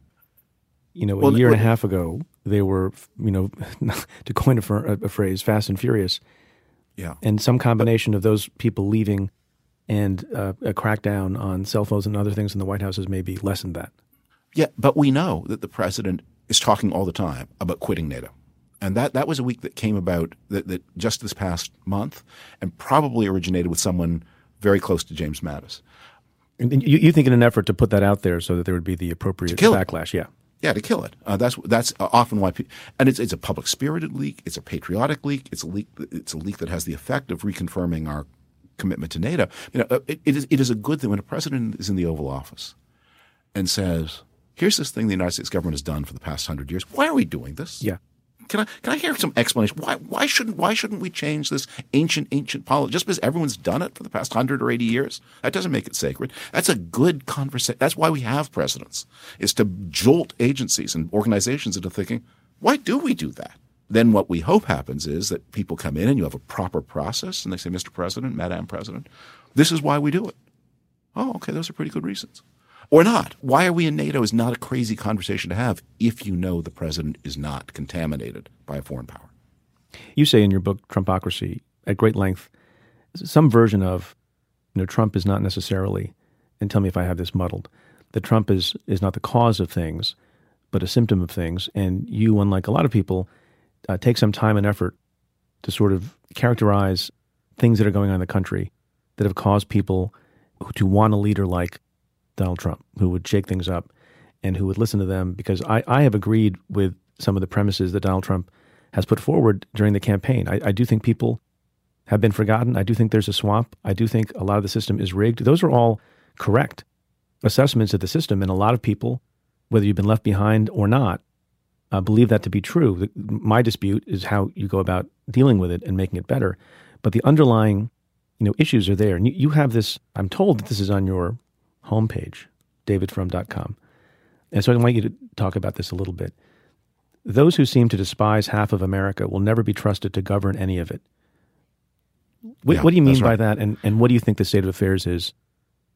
you know, a well, year well, and a half ago, they were, you know, to coin a, a, phrase, fast and furious. Yeah. And some combination of those people leaving and uh, a crackdown on cell phones and other things in the White House has maybe lessened that. Yeah, but we know that the president is talking all the time about quitting NATO. And that, that was a week that came about that, that just this past month and probably originated with someone very close to James Mattis. And you, you think in an effort to put that out there so that there would be the appropriate backlash, it. yeah. Yeah, to kill it. Uh, that's that's often why, people, and it's it's a public spirited leak. It's a patriotic leak. It's a leak. It's a leak that has the effect of reconfirming our commitment to NATO. You know, uh, it, it is it is a good thing when a president is in the Oval Office and says, "Here's this thing the United States government has done for the past hundred years. Why are we doing this? Yeah, can I can I hear some explanation? Why why shouldn't why shouldn't we change this ancient ancient policy just because everyone's done it for the past hundred or eighty years? That doesn't make it sacred. That's a good conversation. That's why we have presidents is to jolt agencies and organizations into thinking, why do we do that? Then what we hope happens is that people come in and you have a proper process and they say, Mr. President, Madam President, this is why we do it. Oh, okay, those are pretty good reasons or not. Why are we in NATO is not a crazy conversation to have if you know the president is not contaminated by a foreign power. You say in your book Trumpocracy at great length some version of you know Trump is not necessarily and tell me if I have this muddled that Trump is is not the cause of things but a symptom of things and you unlike a lot of people uh, take some time and effort to sort of characterize things that are going on in the country that have caused people to want a leader like Donald Trump, who would shake things up and who would listen to them because I, I have agreed with some of the premises that Donald Trump has put forward during the campaign. I, I do think people have been forgotten. I do think there's a swamp. I do think a lot of the system is rigged. Those are all correct assessments of the system. And a lot of people, whether you've been left behind or not, uh, believe that to be true. The, my dispute is how you go about dealing with it and making it better. But the underlying, you know, issues are there. And you, you have this. I'm told that this is on your homepage, davidfrum.com. And so I want you to talk about this a little bit. Those who seem to despise half of America will never be trusted to govern any of it. What, yeah, what do you mean by right. that? And, and what do you think the state of affairs is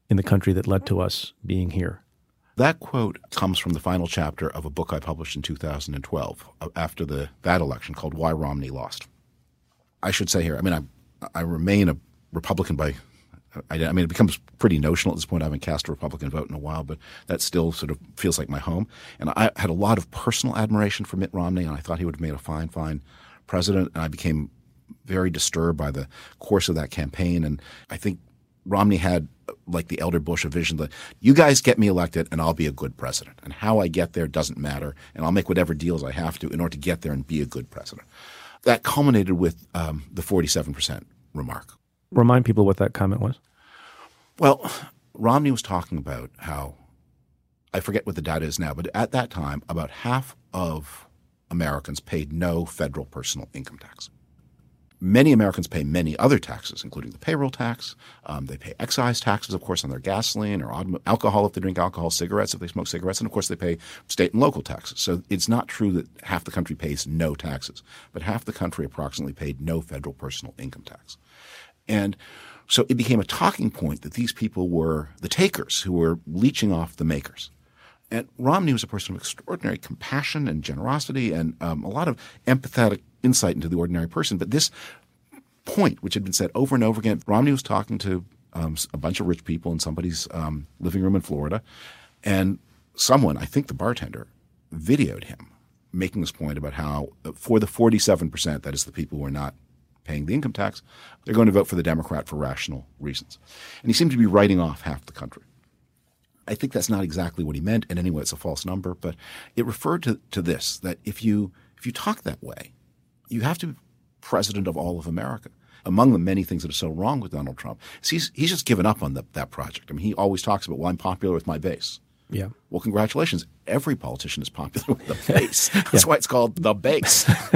in the country that led to us being here. That quote comes from the final chapter of a book I published in 2012 uh, after the that election called Why Romney Lost. I should say here, I mean, I, I remain a Republican by I, I, mean, it becomes pretty notional at this point. I haven't cast a Republican vote in a while, but that still sort of feels like my home. And I had a lot of personal admiration for Mitt Romney, and I thought he would have made a fine, fine president. And I became very disturbed by the course of that campaign. And I think Romney had, like the elder Bush, a vision that you guys get me elected and I'll be a good president. And how I get there doesn't matter. And I'll make whatever deals I have to in order to get there and be a good president. That culminated with um, the 47% remark. Remind people what that comment was. Well, Romney was talking about how, I forget what the data is now, but at that time, about half of Americans paid no federal personal income tax many Americans pay many other taxes, including the payroll tax. Um, they pay excise taxes, of course, on their gasoline or alcohol if they drink alcohol, cigarettes if they smoke cigarettes, and of course they pay state and local taxes. So it's not true that half the country pays no taxes, but half the country approximately paid no federal personal income tax. And so it became a talking point that these people were the takers who were leeching off the makers. And Romney was a person of extraordinary compassion and generosity and um, a lot of empathetic insight into the ordinary person. But this point, which had been said over and over again, Romney was talking to um, a bunch of rich people in somebody's um, living room in Florida, and someone, I think the bartender, videoed him making this point about how uh, for the 47%, that is the people who are not paying the income tax, they're going to vote for the Democrat for rational reasons. And he seemed to be writing off half the country. I think that's not exactly what he meant, and anyway, it's a false number, but it referred to, to this that if you if you talk that way, you have to be president of all of America. Among the many things that are so wrong with Donald Trump, he's he's just given up on the, that project. I mean, he always talks about, well, I'm popular with my base. Yeah. Well, congratulations. Every politician is popular with the base. That's yeah. why it's called the base.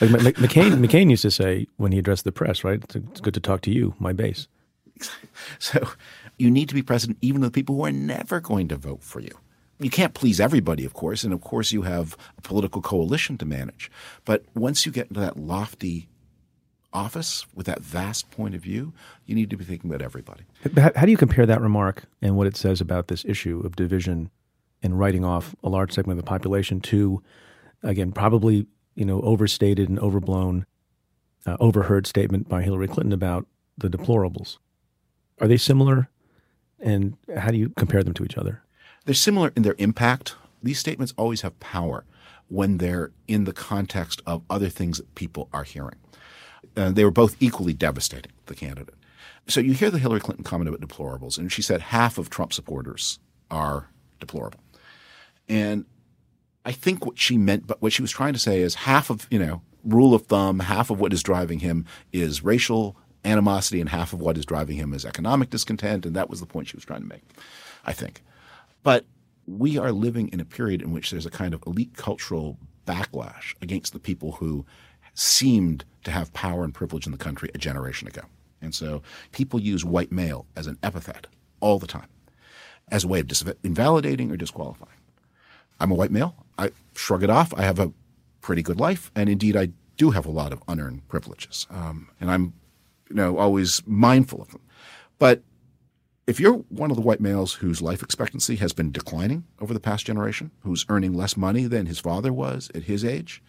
like McCain, McCain used to say when he addressed the press, right? It's good to talk to you, my base. So you need to be president even of the people who are never going to vote for you you can't please everybody, of course, and of course you have a political coalition to manage. But once you get into that lofty office with that vast point of view, you need to be thinking about everybody. How do you compare that remark and what it says about this issue of division and writing off a large segment of the population to, again, probably you know overstated and overblown, uh, overheard statement by Hillary Clinton about the deplorables? Are they similar? And how do you compare them to each other? They're similar in their impact. These statements always have power when they're in the context of other things that people are hearing. Uh, they were both equally devastating, the candidate. So you hear the Hillary Clinton comment about deplorables, and she said half of Trump supporters are deplorable. And I think what she meant, but what she was trying to say is half of, you know, rule of thumb, half of what is driving him is racial animosity, and half of what is driving him is economic discontent. And that was the point she was trying to make, I think. But we are living in a period in which there's a kind of elite cultural backlash against the people who seemed to have power and privilege in the country a generation ago. And so people use white male as an epithet all the time as a way of dis- invalidating or disqualifying. I'm a white male. I shrug it off. I have a pretty good life. And indeed, I do have a lot of unearned privileges. Um, and I'm, you know, always mindful of them. But if you're one of the white males whose life expectancy has been declining over the past generation, who's earning less money than his father was at his age,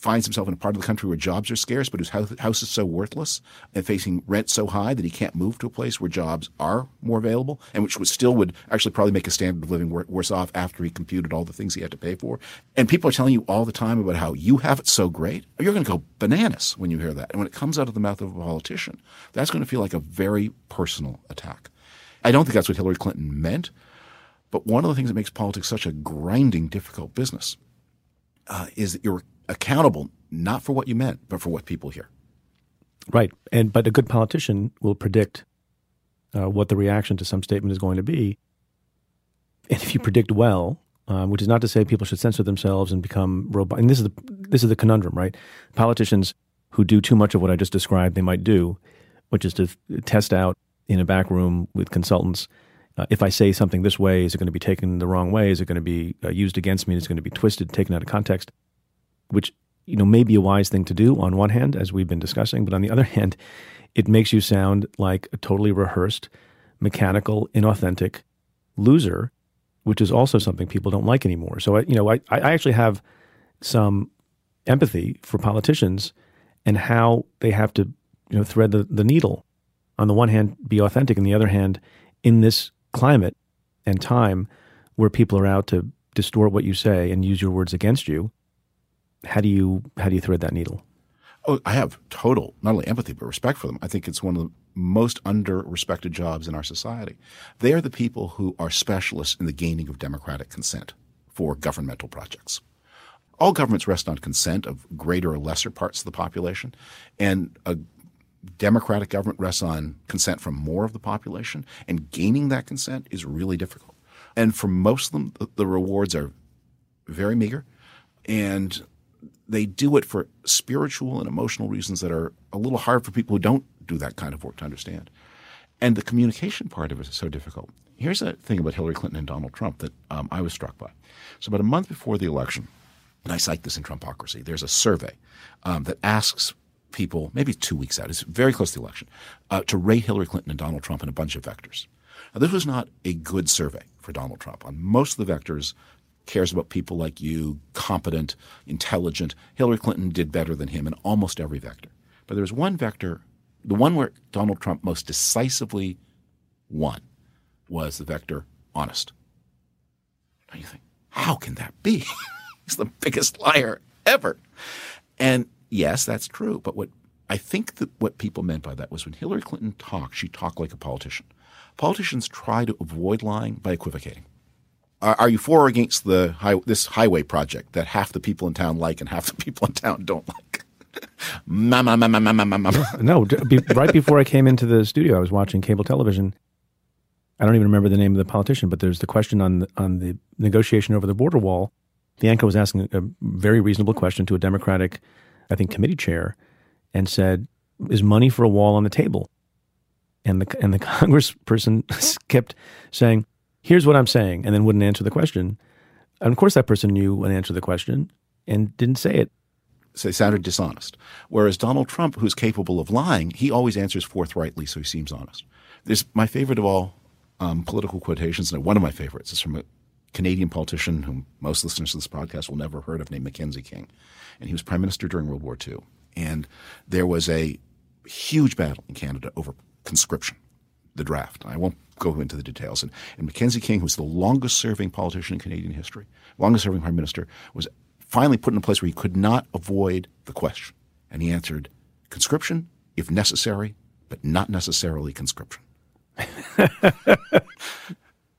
finds himself in a part of the country where jobs are scarce, but whose house is so worthless and facing rent so high that he can't move to a place where jobs are more available, and which would still would actually probably make his standard of living worse off after he computed all the things he had to pay for. And people are telling you all the time about how you have it so great. You're going to go bananas when you hear that. And when it comes out of the mouth of a politician, that's going to feel like a very personal attack. I don't think that's what Hillary Clinton meant. But one of the things that makes politics such a grinding, difficult business uh, is that you're accountable not for what you meant, but for what people hear. Right, and but a good politician will predict uh, what the reaction to some statement is going to be, and if you predict well, um, which is not to say people should censor themselves and become robot. And this is the this is the conundrum, right? Politicians who do too much of what I just described, they might do, which is to test out in a back room with consultants. Uh, if I say something this way, is it going to be taken the wrong way? Is it going to be uh, used against me? Is it going to be twisted, taken out of context? Which you know may be a wise thing to do on one hand, as we've been discussing, but on the other hand, it makes you sound like a totally rehearsed, mechanical, inauthentic loser, which is also something people don't like anymore. So, I, you know, I, I actually have some empathy for politicians and how they have to, you know, thread the, the needle. On the one hand, be authentic, and the other hand, in this climate and time where people are out to distort what you say and use your words against you, how do you how do you thread that needle? Oh, I have total not only empathy but respect for them. I think it's one of the most under-respected jobs in our society. They are the people who are specialists in the gaining of democratic consent for governmental projects. All governments rest on consent of greater or lesser parts of the population, and a democratic government rests on consent from more of the population, and gaining that consent is really difficult. And for most of them, the rewards are very meager, and they do it for spiritual and emotional reasons that are a little hard for people who don't do that kind of work to understand. And the communication part of it is so difficult. Here's a thing about Hillary Clinton and Donald Trump that um, I was struck by. So, about a month before the election, and I cite this in Trumpocracy, there's a survey um, that asks people, maybe two weeks out, it's very close to the election, uh, to rate Hillary Clinton and Donald Trump in a bunch of vectors. Now, this was not a good survey for Donald Trump. On most of the vectors, cares about people like you, competent, intelligent. Hillary Clinton did better than him in almost every vector. But there was one vector, the one where Donald Trump most decisively won was the vector honest. And you think, how can that be? He's the biggest liar ever. And yes, that's true. But what I think that what people meant by that was when Hillary Clinton talked, she talked like a politician. Politicians try to avoid lying by equivocating are, you for or against the high, this highway project that half the people in town like and half the people in town don't like? ma, ma, ma, ma, ma, ma, ma. No, right before I came into the studio, I was watching cable television. I don't even remember the name of the politician, but there's the question on the, on the negotiation over the border wall. The anchor was asking a very reasonable question to a Democratic, I think, committee chair, and said, "Is money for a wall on the table?" And the and the congressperson kept saying, here's what I'm saying, and then wouldn't answer the question. And of course, that person knew an answer to the question and didn't say it. So they sounded dishonest. Whereas Donald Trump, who's capable of lying, he always answers forthrightly, so he seems honest. There's my favorite of all um, political quotations, and one of my favorites is from a Canadian politician whom most listeners to this podcast will never heard of, named Mackenzie King. And he was prime minister during World War II. And there was a huge battle in Canada over conscription, the draft. I won't go into the details. And, and Mackenzie King, who's the longest serving politician in Canadian history, longest serving prime minister, was finally put in a place where he could not avoid the question. And he answered, conscription, if necessary, but not necessarily conscription.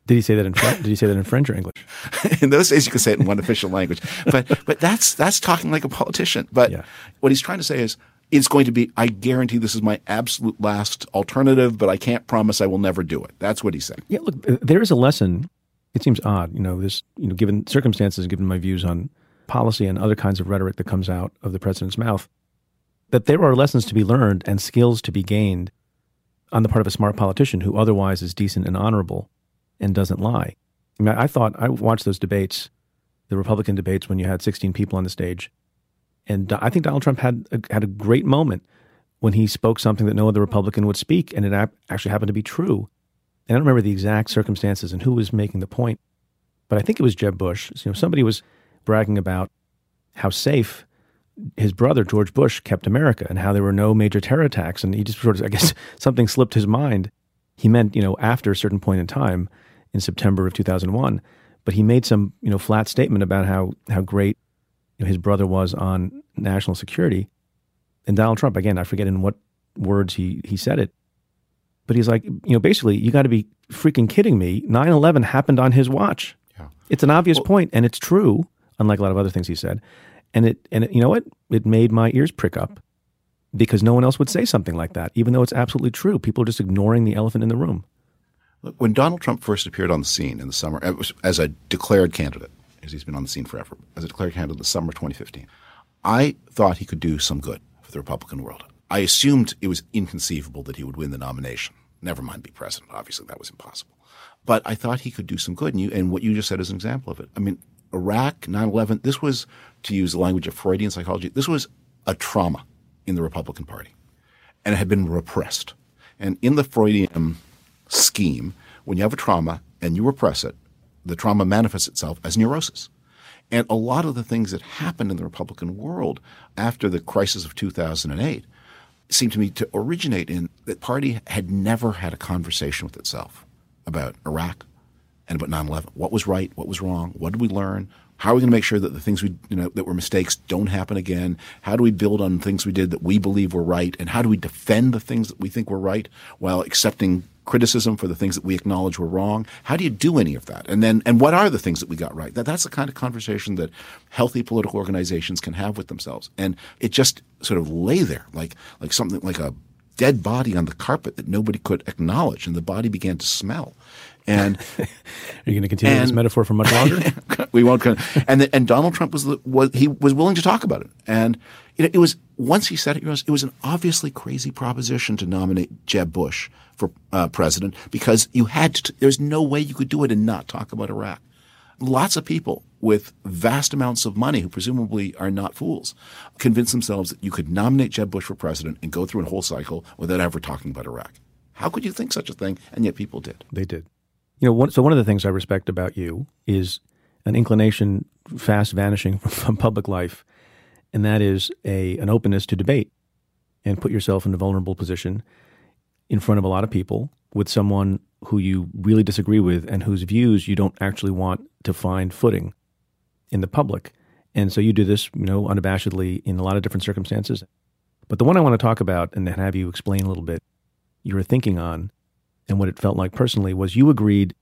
Did he say that in French? Did he say that in French or English? in those days, you could say it in one official language, but but that's that's talking like a politician. But yeah. what he's trying to say is, it's going to be, I guarantee this is my absolute last alternative, but I can't promise I will never do it. That's what he said. Yeah, look, uh, there is a lesson. It seems odd, you know, this, you know, given circumstances, given my views on policy and other kinds of rhetoric that comes out of the president's mouth, that there are lessons to be learned and skills to be gained on the part of a smart politician who otherwise is decent and honorable and doesn't lie. I mean, I thought I watched those debates, the Republican debates when you had 16 people on the stage and I think Donald Trump had a, had a great moment when he spoke something that no other Republican would speak, and it actually happened to be true. And I don't remember the exact circumstances and who was making the point, but I think it was Jeb Bush. You know, somebody was bragging about how safe his brother George Bush kept America and how there were no major terror attacks, and he just sort of, I guess, something slipped his mind. He meant, you know, after a certain point in time in September of 2001, but he made some, you know, flat statement about how how great know, his brother was on national security. And Donald Trump, again, I forget in what words he, he said it, but he's like, you know, basically, you got to be freaking kidding me. 9 11 happened on his watch. Yeah. It's an obvious well, point, and it's true, unlike a lot of other things he said. And it, and it, you know what? It made my ears prick up because no one else would say something like that, even though it's absolutely true. People are just ignoring the elephant in the room. Look, when Donald Trump first appeared on the scene in the summer as a declared candidate, because he's been on the scene forever, as a declared candidate in the summer of 2015. I thought he could do some good for the Republican world. I assumed it was inconceivable that he would win the nomination. Never mind be president. Obviously, that was impossible. But I thought he could do some good. And, you, and what you just said is an example of it. I mean, Iraq, 9 11, this was, to use the language of Freudian psychology, this was a trauma in the Republican Party. And it had been repressed. And in the Freudian scheme, when you have a trauma and you repress it, the trauma manifests itself as neurosis. And a lot of the things that happened in the Republican world after the crisis of 2008 seemed to me to originate in that party had never had a conversation with itself about Iraq and about 9/11. What was right? What was wrong? What did we learn? How are we going to make sure that the things we you know that were mistakes don't happen again? How do we build on things we did that we believe were right? And how do we defend the things that we think were right while accepting criticism for the things that we acknowledge were wrong. How do you do any of that? And then, and what are the things that we got right? That that's the kind of conversation that healthy political organizations can have with themselves. And it just sort of lay there like like something like a dead body on the carpet that nobody could acknowledge, and the body began to smell. And are you going to continue and, this metaphor for much longer? we won't. And the, and Donald Trump was was he was willing to talk about it, and it, it was once he said it, it was, it was an obviously crazy proposition to nominate Jeb Bush for uh, president because you had to. There's no way you could do it and not talk about Iraq. Lots of people with vast amounts of money, who presumably are not fools, convince themselves that you could nominate Jeb Bush for president and go through a whole cycle without ever talking about Iraq. How could you think such a thing? And yet people did. They did. You know, one, so one of the things I respect about you is an inclination fast vanishing from public life, and that is a an openness to debate and put yourself in a vulnerable position in front of a lot of people with someone who you really disagree with and whose views you don't actually want to find footing in the public. And so you do this, you know, unabashedly in a lot of different circumstances. But the one I want to talk about and have you explain a little bit your thinking on and what it felt like personally was you agreed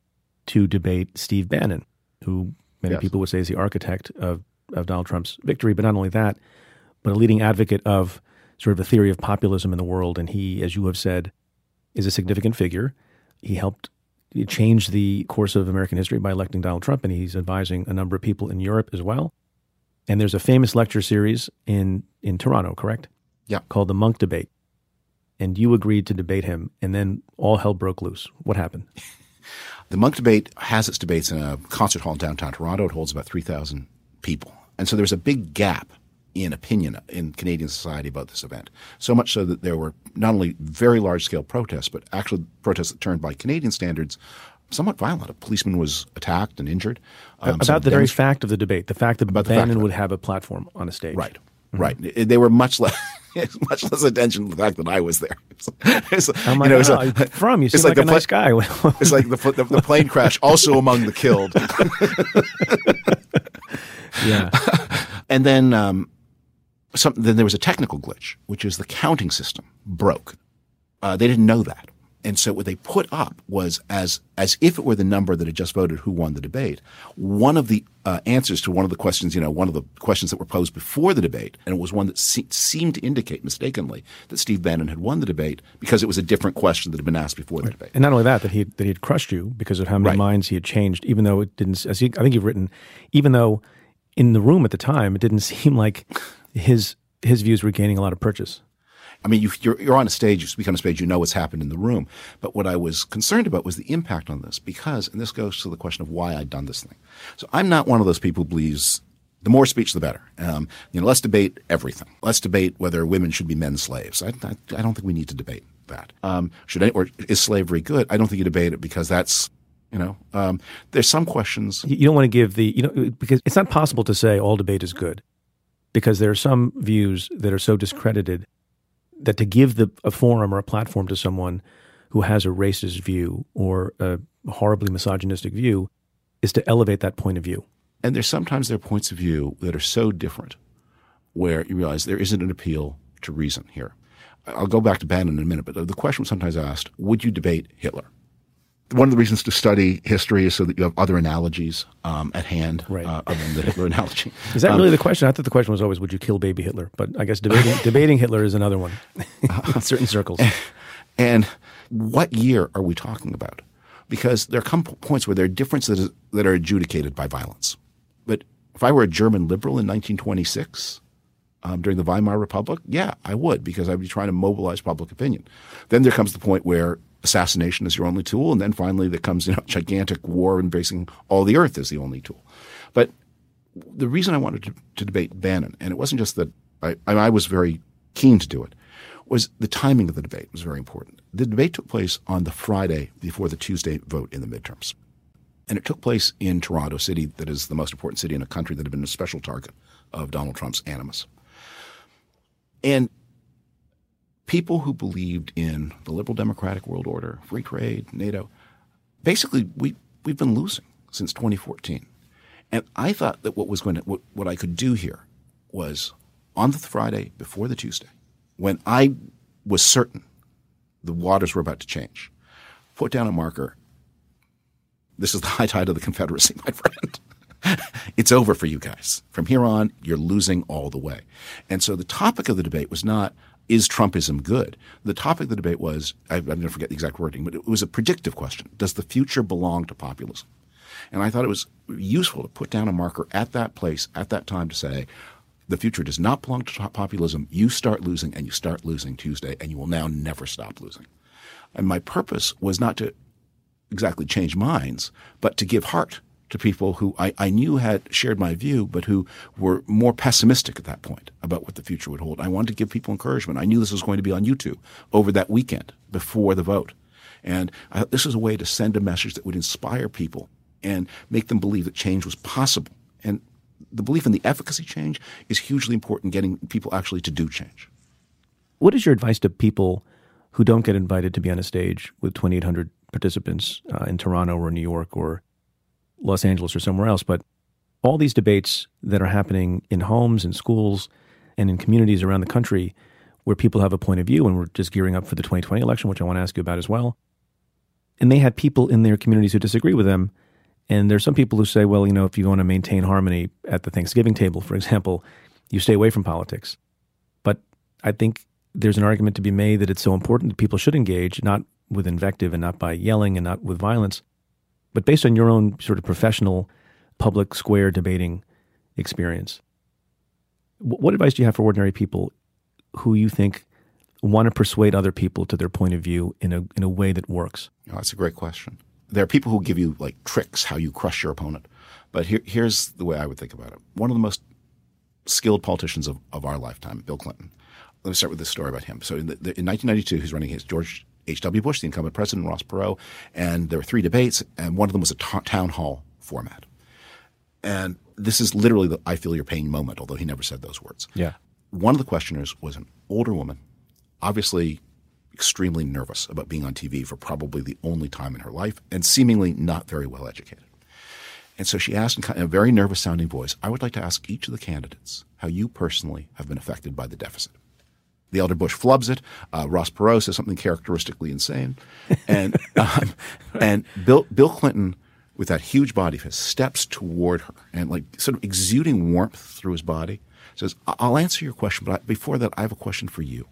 to debate Steve Bannon, who many yes. people would say is the architect of, of Donald Trump's victory, but not only that, but a leading advocate of sort of the theory of populism in the world. And he, as you have said, is a significant figure. He helped change the course of American history by electing Donald Trump, and he's advising a number of people in Europe as well. And there's a famous lecture series in, in Toronto, correct? Yeah. Called the Munk Debate and you agreed to debate him, and then all hell broke loose. What happened? the Munk Debate has its debates in a concert hall in downtown Toronto. It holds about 3,000 people. And so there's a big gap in opinion in Canadian society about this event. So much so that there were not only very large scale protests, but actual protests that turned by Canadian standards somewhat violent. A policeman was attacked and injured. Um, about the very fact of the debate, the fact that Bannon would have a platform on a stage. Right. Mm-hmm. Right. They were much less. much less attention to the fact that I was there. It's, oh my you know, God. A, from you seem like, like a nice guy. it's like the, the, the plane crash, also among the killed. yeah, and then um, some, then there was a technical glitch, which is the counting system broke. Uh, they didn't know that. And so what they put up was as as if it were the number that had just voted who won the debate. One of the uh, answers to one of the questions, you know, one of the questions that were posed before the debate, and it was one that se- seemed to indicate mistakenly that Steve Bannon had won the debate because it was a different question that had been asked before the debate. And not only that, that he that he had crushed you because of how many right. minds he had changed, even though it didn't. As he, I think you've written, even though in the room at the time it didn't seem like his his views were gaining a lot of purchase. I mean, you, you're, you're on a stage, you speak on a stage, you know what's happened in the room. But what I was concerned about was the impact on this because, and this goes to the question of why I'd done this thing. So I'm not one of those people who believes the more speech, the better. Um, you know, let's debate everything. Let's debate whether women should be men's slaves. I, I, I don't think we need to debate that. Um, should any, or is slavery good? I don't think you debate it because that's you know, um, there's some questions. You don't want to give the, you know, because it's not possible to say all debate is good because there are some views that are so discredited that to give the, a forum or a platform to someone who has a racist view or a horribly misogynistic view is to elevate that point of view. And there's sometimes there are points of view that are so different where you realize there isn't an appeal to reason here. I'll go back to Bannon in a minute, but the question was sometimes asked, would you debate Hitler? One of the reasons to study history is so that you have other analogies um, at hand right. uh, other than the Hitler analogy. Is that um, really the question? I thought the question was always, would you kill baby Hitler? But I guess debating, debating Hitler is another one in certain circles. And, and, what year are we talking about? Because there come points where there are differences that are adjudicated by violence. But if I were a German liberal in 1926, um, during the Weimar Republic, yeah, I would because I'd be trying to mobilize public opinion. Then there comes the point where assassination is your only tool, and then finally there comes you know gigantic war embracing all the earth is the only tool. But the reason I wanted to, to debate Bannon, and it wasn't just that I, I was very keen to do it, was the timing of the debate was very important. The debate took place on the Friday before the Tuesday vote in the midterms. And it took place in Toronto City, that is the most important city in a country that had been a special target of Donald Trump's animus. And people who believed in the liberal democratic world order, free trade, NATO, basically we, we've been losing since 2014. And I thought that what was going to, what, what I could do here was on the Friday before the Tuesday, when I was certain the waters were about to change, put down a marker. This is the high tide of the Confederacy, my friend. it's over for you guys. From here on, you're losing all the way. And so the topic of the debate was not, is Trumpism good? The topic of the debate was, I, I'm going to forget the exact wording, but it was a predictive question. Does the future belong to populism? And I thought it was useful to put down a marker at that place, at that time to say, the future does not belong to populism. You start losing and you start losing Tuesday and you will now never stop losing. And my purpose was not to exactly change minds, but to give heart to people who I, I knew had shared my view, but who were more pessimistic at that point about what the future would hold. I wanted to give people encouragement. I knew this was going to be on YouTube over that weekend before the vote. And I, this was a way to send a message that would inspire people and make them believe that change was possible. And the belief in the efficacy change is hugely important getting people actually to do change. What is your advice to people who don't get invited to be on a stage with 2,800 participants uh, in Toronto or New York or Los Angeles or somewhere else, but all these debates that are happening in homes and schools and in communities around the country where people have a point of view, and we're just gearing up for the 2020 election, which I want to ask you about as well. And they had people in their communities who disagree with them. And there's some people who say, well, you know, if you want to maintain harmony at the Thanksgiving table, for example, you stay away from politics. But I think there's an argument to be made that it's so important that people should engage, not with invective and not by yelling and not with violence, but based on your own sort of professional public square debating experience, what advice do you have for ordinary people who you think want to persuade other people to their point of view in a in a way that works? Oh, that's a great question. There are people who give you like tricks how you crush your opponent, but here, here's the way I would think about it. One of the most skilled politicians of, of our lifetime, Bill Clinton. Let me start with this story about him. So in, the, in 1992, he's running against George H.W. Bush, the incumbent president, Ross Perot, and there were three debates, and one of them was a town hall format. And this is literally the I feel your pain moment, although he never said those words. Yeah. One of the questioners was an older woman, obviously extremely nervous about being on TV for probably the only time in her life, and seemingly not very well educated. And so she asked in a very nervous sounding voice, I would like to ask each of the candidates how you personally have been affected by the deficit. The elder Bush flubs it. Uh, Ross Perot says something characteristically insane, and um, and Bill Bill Clinton, with that huge body of his, steps toward her and like sort of exuding warmth through his body, says, "I'll answer your question, but I, before that, I have a question for you.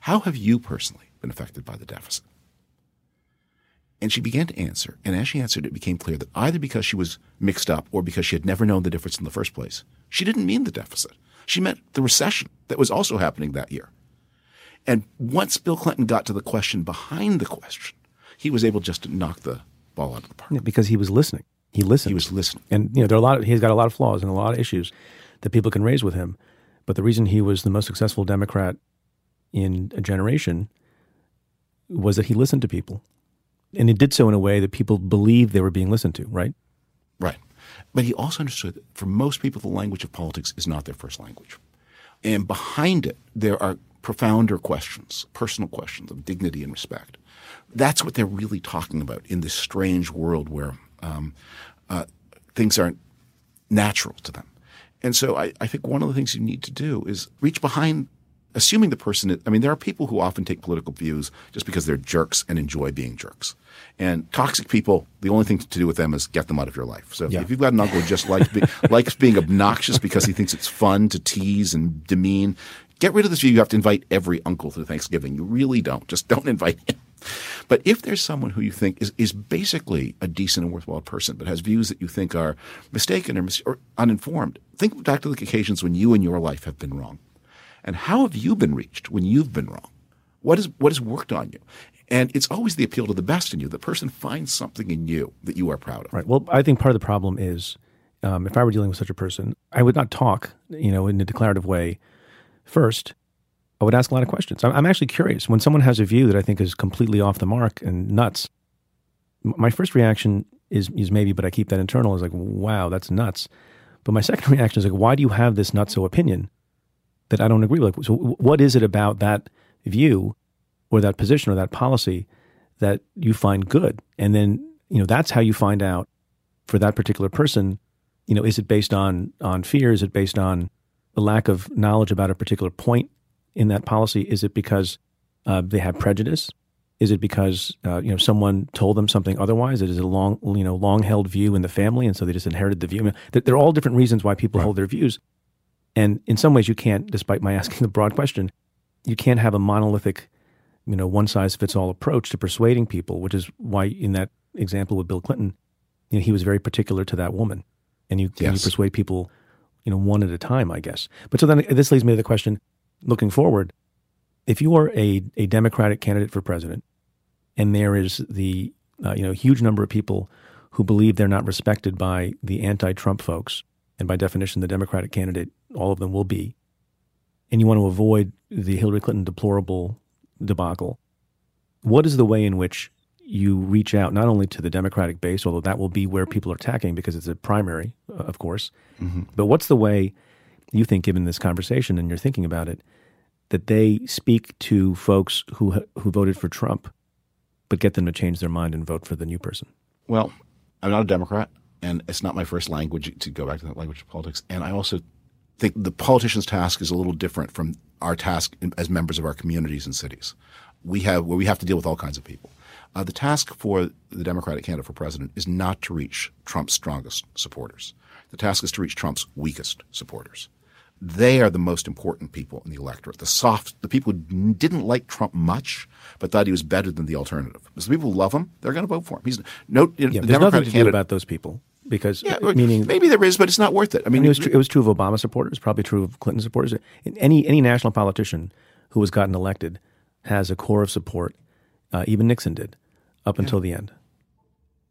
How have you personally been affected by the deficit?" And she began to answer, and as she answered, it became clear that either because she was mixed up or because she had never known the difference in the first place, she didn't mean the deficit. She meant the recession that was also happening that year. And once Bill Clinton got to the question behind the question, he was able just to knock the ball out of the park. Yeah, because he was listening. He listened. He was listening. And you know, there are a lot of, he's got a lot of flaws and a lot of issues that people can raise with him. But the reason he was the most successful Democrat in a generation was that he listened to people. And he did so in a way that people believed they were being listened to, right? Right. But he also understood that for most people, the language of politics is not their first language. And behind it, there are profounder questions, personal questions of dignity and respect. That's what they're really talking about in this strange world where um, uh, things aren't natural to them. And so I, I think one of the things you need to do is reach behind assuming the person I mean, there are people who often take political views just because they're jerks and enjoy being jerks. And toxic people, the only thing to do with them is get them out of your life. So yeah. if you've got an uncle who just likes, be, likes being obnoxious because he thinks it's fun to tease and demean, get rid of this view. You have to invite every uncle to Thanksgiving. You really don't. Just don't invite him. But if there's someone who you think is, is basically a decent and worthwhile person, but has views that you think are mistaken or, mis- or uninformed, think back to the occasions when you in your life have been wrong. And how have you been reached when you've been wrong? What, is, what has worked on you? And it's always the appeal to the best in you. The person finds something in you that you are proud of. Right. Well, I think part of the problem is um, if I were dealing with such a person, I would not talk, you know, in a declarative way first I would ask a lot of questions. I'm actually curious. When someone has a view that I think is completely off the mark and nuts, my first reaction is, is maybe, but I keep that internal, is like, wow, that's nuts. But my second reaction is like, why do you have this nutso opinion that I don't agree with? So, what is it about that view or that position or that policy that you find good? And then, you know, that's how you find out for that particular person, you know, is it based on on fear? Is it based on a lack of knowledge about a particular point in that policy? Is it because uh, they have prejudice? Is it because uh, you know someone told them something otherwise? It is a long you know long held view in the family, and so they just inherited the view. I mean, there are all different reasons why people right. hold their views, and in some ways you can't, despite my asking the broad question, you can't have a monolithic, you know, one size fits all approach to persuading people. Which is why in that example with Bill Clinton, you know, he was very particular to that woman, and you, yes. you persuade people, you know, one at a time, I guess. But so then this leads me to the question: looking forward, if you are a a Democratic candidate for president, and there is the uh, you know huge number of people who believe they're not respected by the anti-Trump folks, and by definition, the Democratic candidate, all of them will be, and you want to avoid the Hillary Clinton deplorable debacle. What is the way in which you reach out not only to the Democratic base, although that will be where people are attacking because it's a primary, uh, of course, mm-hmm. but what's the way you think, given this conversation and you're thinking about it, that they speak to folks who who voted for Trump, but get them to change their mind and vote for the new person? Well, I'm not a Democrat, and it's not my first language to go back to that language of politics. And I also think the politician's task is a little different from our task as members of our communities and cities. We have where we have to deal with all kinds of people. Uh, the task for the Democratic candidate for president is not to reach Trump's strongest supporters. The task is to reach Trump's weakest supporters. They are the most important people in the electorate. The soft, the people who didn't like Trump much, but thought he was better than the alternative. Because the people who love him, they're going to vote for him. He's no. Yeah, the there's nothing to do about those people because yeah, meaning maybe there is, but it's not worth it. I mean, it was, true, it was true of Obama supporters, probably true of Clinton supporters. Any any national politician who has gotten elected has a core of support. Uh, even Nixon did up until the end.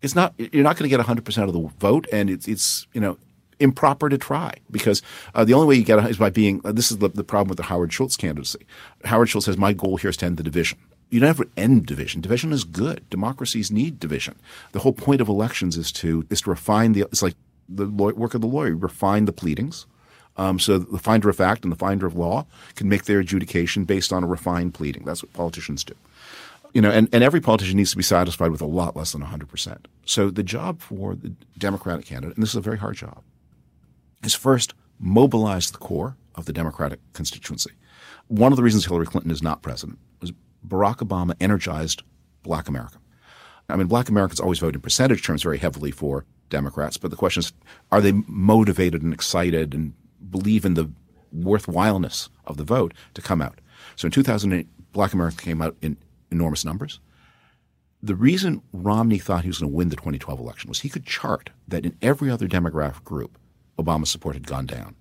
It's not you're not going to get 100% of the vote and it's it's you know improper to try because uh, the only way you get it is by being uh, this is the, the problem with the Howard Schultz candidacy. Howard Schultz says my goal here is to end the division. You don't never end division. Division is good. Democracies need division. The whole point of elections is to is to refine the it's like the work of the lawyer, refine the pleadings. Um, so the finder of fact and the finder of law can make their adjudication based on a refined pleading. That's what politicians do you know, and, and every politician needs to be satisfied with a lot less than 100%. So the job for the Democratic candidate, and this is a very hard job, is first mobilize the core of the Democratic constituency. One of the reasons Hillary Clinton is not president was Barack Obama energized black America. I mean, black Americans always vote in percentage terms very heavily for Democrats, but the question is, are they motivated and excited and believe in the worthwhileness of the vote to come out? So in 2008, black America came out in enormous numbers. The reason Romney thought he was going to win the 2012 election was he could chart that in every other demographic group, Obama's support had gone down.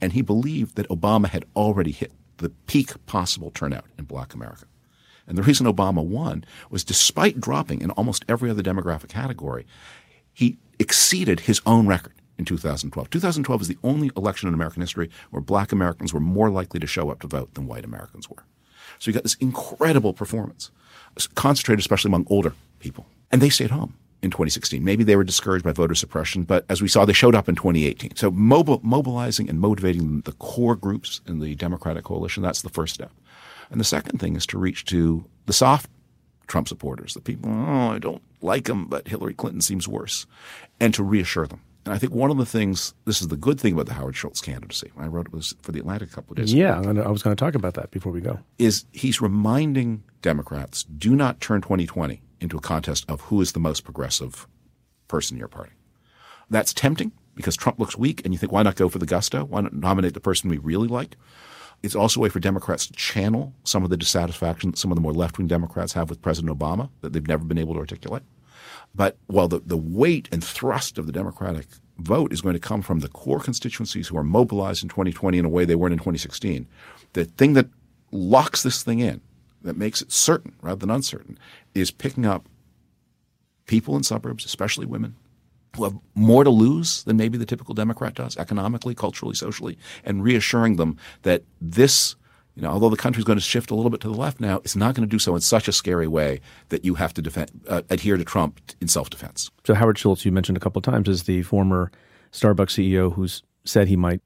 And he believed that Obama had already hit the peak possible turnout in black America. And the reason Obama won was despite dropping in almost every other demographic category, he exceeded his own record in 2012. 2012 is the only election in American history where black Americans were more likely to show up to vote than white Americans were. So you got this incredible performance, concentrated especially among older people. And they stayed home in 2016. Maybe they were discouraged by voter suppression, but as we saw, they showed up in 2018. So mobil- mobilizing and motivating the core groups in the Democratic coalition, that's the first step. And the second thing is to reach to the soft Trump supporters, the people, oh, I don't like him, but Hillary Clinton seems worse, and to reassure them. And I think one of the things, this is the good thing about the Howard Schultz candidacy. I wrote it was for the Atlantic a couple of days yeah, ago. Yeah, I was going to talk about that before we go. Is he's reminding Democrats do not turn 2020 into a contest of who is the most progressive person in your party. That's tempting because Trump looks weak and you think, why not go for the gusto? Why not nominate the person we really like? It's also a way for Democrats to channel some of the dissatisfaction that some of the more left wing Democrats have with President Obama that they've never been able to articulate. But while the, the weight and thrust of the Democratic vote is going to come from the core constituencies who are mobilized in 2020 in a way they weren't in 2016, the thing that locks this thing in, that makes it certain rather than uncertain, is picking up people in suburbs, especially women, who have more to lose than maybe the typical Democrat does, economically, culturally, socially, and reassuring them that this You know, although the country is going to shift a little bit to the left now, it's not going to do so in such a scary way that you have to defend, uh, adhere to Trump in self-defense. So Howard Schultz, you mentioned a couple of times, is the former Starbucks CEO who's said he might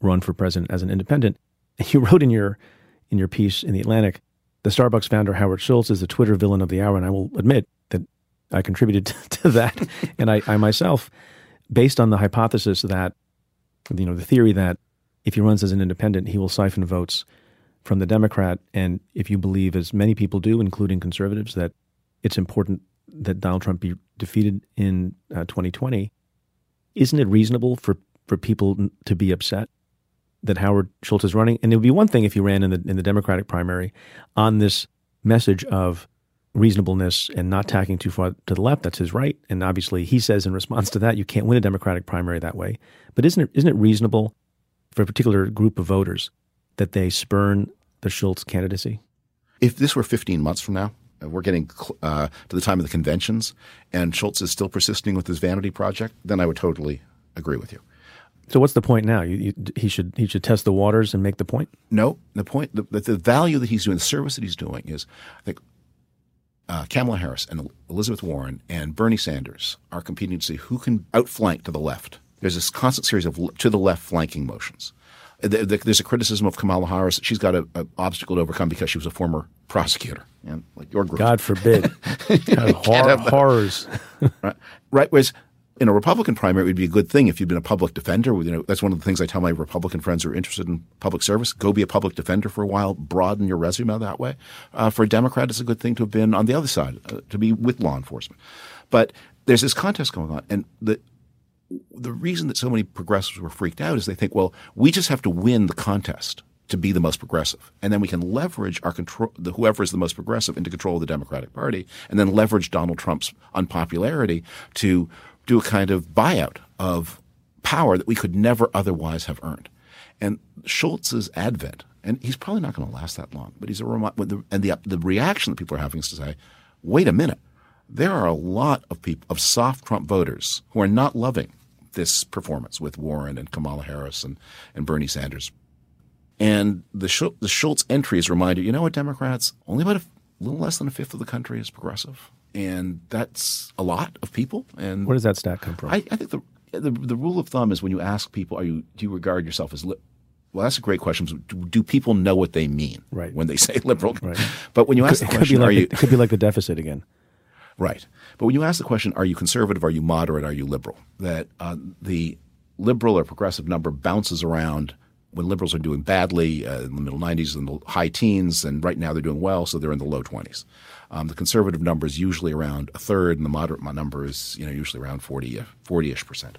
run for president as an independent. You wrote in your in your piece in the Atlantic, the Starbucks founder Howard Schultz is the Twitter villain of the hour, and I will admit that I contributed to that, and I, I myself, based on the hypothesis that, you know, the theory that if he runs as an independent, he will siphon votes from the Democrat. And if you believe, as many people do, including conservatives, that it's important that Donald Trump be defeated in uh, 2020, isn't it reasonable for, for people to be upset that Howard Schultz is running? And it would be one thing if he ran in the in the Democratic primary on this message of reasonableness and not tacking too far to the left. That's his right. And obviously, he says in response to that, you can't win a Democratic primary that way. But isn't it isn't it reasonable for a particular group of voters that they spurn the Schultz candidacy? If this were 15 months from now, we're getting uh, to the time of the conventions, and Schultz is still persisting with his vanity project, then I would totally agree with you. So what's the point now? You, you, he should he should test the waters and make the point. No, the point the, the value that he's doing, the service that he's doing is, I think, uh, Kamala Harris and Elizabeth Warren and Bernie Sanders are competing to see who can outflank to the left. There's this constant series of to the left flanking motions. There's a criticism of Kamala Harris. She's got an obstacle to overcome because she was a former prosecutor, and like your group. God forbid. God, hor- horrors. right. right. Whereas in a Republican primary, it would be a good thing if you'd been a public defender. You know, that's one of the things I tell my Republican friends who are interested in public service: go be a public defender for a while, broaden your resume that way. Uh, for a Democrat, it's a good thing to have been on the other side, uh, to be with law enforcement. But there's this contest going on, and the the reason that so many progressives were freaked out is they think, well, we just have to win the contest to be the most progressive, and then we can leverage our control, the, whoever is the most progressive, into control of the Democratic Party, and then leverage Donald Trump's unpopularity to do a kind of buyout of power that we could never otherwise have earned. And Schultz's advent, and he's probably not going to last that long, but he's a and the the reaction that people are having is to say, wait a minute, there are a lot of people of soft Trump voters who are not loving this performance with Warren and Kamala Harris and, and Bernie Sanders. And the Schultz, the Schultz entry is reminded, you know what, Democrats, only about a little less than a fifth of the country is progressive and that's a lot of people. And where does that stat come from? I, I think the, the, the rule of thumb is when you ask people, "Are you do you regard yourself as li-? well?" That's a great question. Do, do, people know what they mean right. when they say liberal? Right. But when you ask the question, like "Are you?" It could be like the deficit again. Right. But when you ask the question, "Are you conservative? Are you moderate? Are you liberal?" That uh, the liberal or progressive number bounces around when liberals are doing badly uh, in the middle 90s and the high teens, and right now they're doing well, so they're in the low 20s. Um, the conservative number is usually around a third, and the moderate my number is you know usually around 40 40ish percent.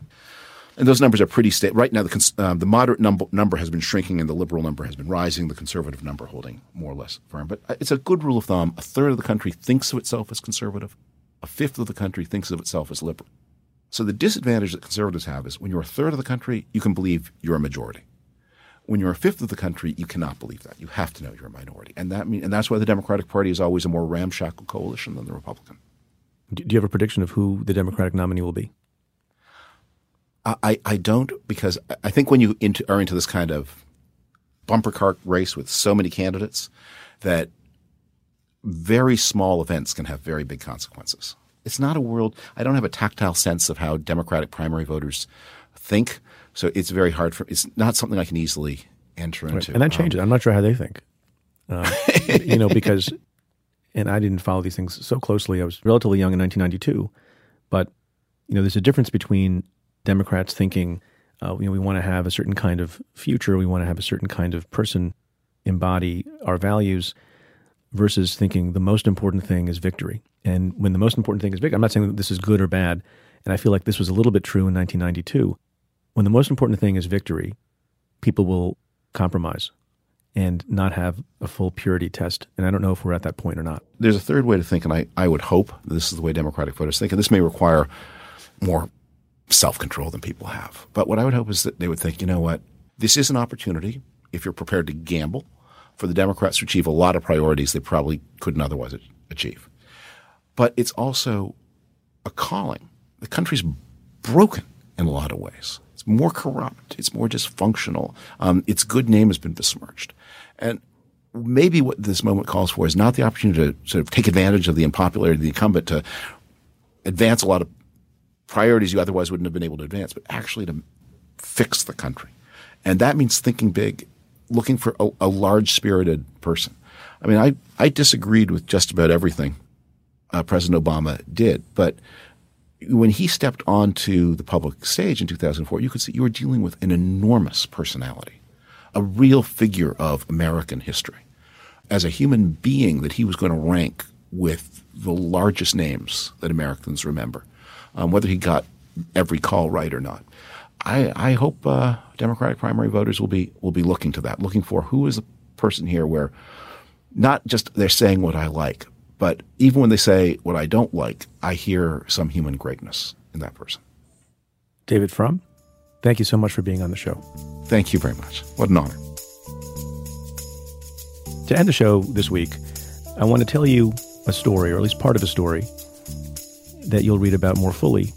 And those numbers are pretty stable. Right now, the, cons- uh, the moderate number, number has been shrinking and the liberal number has been rising, the conservative number holding more or less firm. But uh, it's a good rule of thumb. A third of the country thinks of itself as conservative, a fifth of the country thinks of itself as liberal. So the disadvantage that conservatives have is when you're a third of the country, you can believe you're a majority. When you're a fifth of the country, you cannot believe that. You have to know you're a minority, and that mean, and that's why the Democratic Party is always a more ramshackle coalition than the Republican. Do you have a prediction of who the Democratic nominee will be? I, I don't because I think when you into, are into this kind of bumper car race with so many candidates that very small events can have very big consequences. It's not a world. I don't have a tactile sense of how Democratic primary voters think. So it's very hard for. It's not something I can easily enter right. into. And that changes. Um, I'm not sure how they think. Uh, you know, because and I didn't follow these things so closely. I was relatively young in 1992, but you know, there's a difference between Democrats thinking, uh, you know, we want to have a certain kind of future, we want to have a certain kind of person embody our values, versus thinking the most important thing is victory. And when the most important thing is victory, I'm not saying that this is good or bad, and I feel like this was a little bit true in 1992 when the most important thing is victory, people will compromise and not have a full purity test. And I don't know if we're at that point or not. There's a third way to think, and I, I would hope this is the way Democratic voters think, and this may require more self control than people have. But what I would hope is that they would think, you know what, this is an opportunity, if you're prepared to gamble, for the Democrats to achieve a lot of priorities they probably couldn't otherwise achieve. But it's also a calling. The country's broken in a lot of ways It's more corrupt. It's more dysfunctional. Um, its good name has been besmirched. And maybe what this moment calls for is not the opportunity to sort of take advantage of the unpopularity of the incumbent to advance a lot of priorities you otherwise wouldn't have been able to advance, but actually to fix the country. And that means thinking big, looking for a, a large spirited person. I mean, I, I disagreed with just about everything uh, President Obama did, but when he stepped onto the public stage in 2004, you could see you were dealing with an enormous personality, a real figure of American history. As a human being, that he was going to rank with the largest names that Americans remember, um, whether he got every call right or not. I, I hope uh, Democratic primary voters will be will be looking to that, looking for who is the person here where not just they're saying what I like, but even when they say what I don't like, I hear some human greatness in that person. David Frum, thank you so much for being on the show. Thank you very much. What an honor. To end the show this week, I want to tell you a story, or at least part of a story, that you'll read about more fully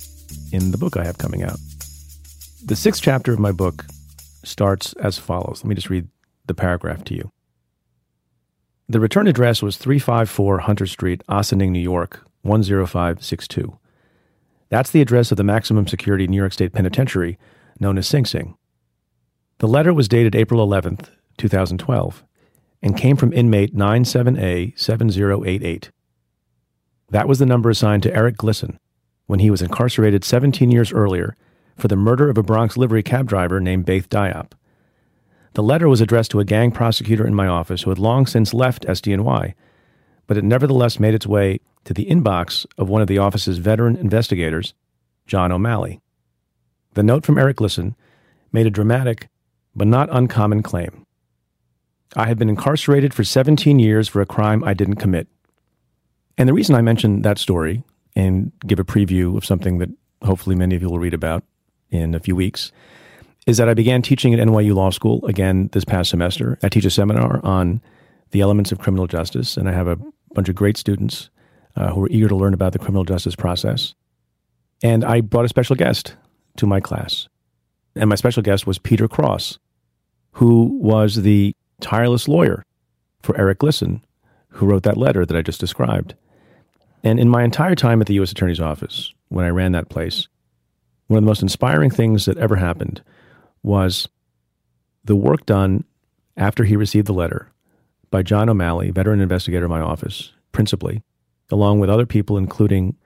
in the book I have coming out. The sixth chapter of my book starts as follows. Let me just read the paragraph to you. The return address was 354 Hunter Street, Ossining, New York, 10562. That's the address of the maximum security New York State Penitentiary, known as Sing Sing. The letter was dated April 11th, 2012, and came from inmate 97A 7088. That was the number assigned to Eric Glisson when he was incarcerated 17 years earlier for the murder of a Bronx livery cab driver named Baith Diop. The letter was addressed to a gang prosecutor in my office who had long since left SDNY, but it nevertheless made its way to the inbox of one of the office's veteran investigators, John O'Malley. The note from Eric Glisson made a dramatic but not uncommon claim. I have been incarcerated for 17 years for a crime I didn't commit. And the reason I mention that story and give a preview of something that hopefully many of you will read about in a few weeks is that I began teaching at NYU Law School again this past semester. I teach a seminar on the elements of criminal justice, and I have a bunch of great students uh, who are eager to learn about the criminal justice process. And I brought a special guest to my class. And my special guest was Peter Cross, who was the tireless lawyer for Eric Glisson, who wrote that letter that I just described. And in my entire time at the U.S. Attorney's Office, when I ran that place, one of the most inspiring things that ever happened was the work done after he received the letter by John O'Malley, veteran investigator in my office, principally, along with other people, including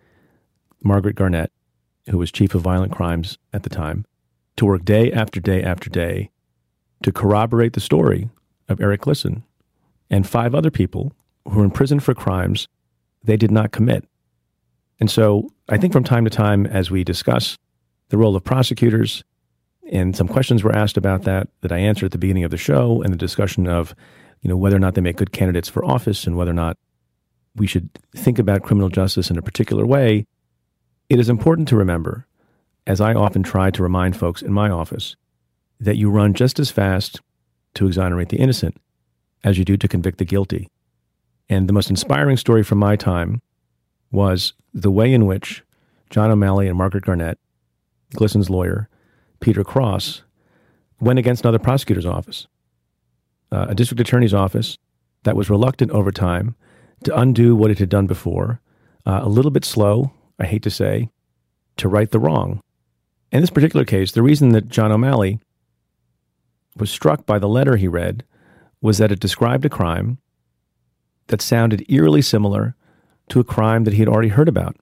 Margaret Garnett, who was chief of violent crimes at the time, to work day after day after day to corroborate the story of Eric Glisson and five other people who were in prison for crimes they did not commit. And so I think from time to time, as we discuss the role of prosecutors and some questions were asked about that that I answered at the beginning of the show and the discussion of, you know, whether or not they make good candidates for office and whether or not we should think about criminal justice in a particular way. It is important to remember, as I often try to remind folks in my office, that you run just as fast to exonerate the innocent as you do to convict the guilty. And the most inspiring story from my time was the way in which John O'Malley and Margaret Garnett, Glisson's lawyer, Peter Cross, went against another prosecutor's office, uh, a district attorney's office that was reluctant over time to undo what it had done before, uh, a little bit slow, I hate to say, to right the wrong. In this particular case, the reason that John O'Malley was struck by the letter he read was that it described a crime that sounded eerily similar to a crime that he had already heard about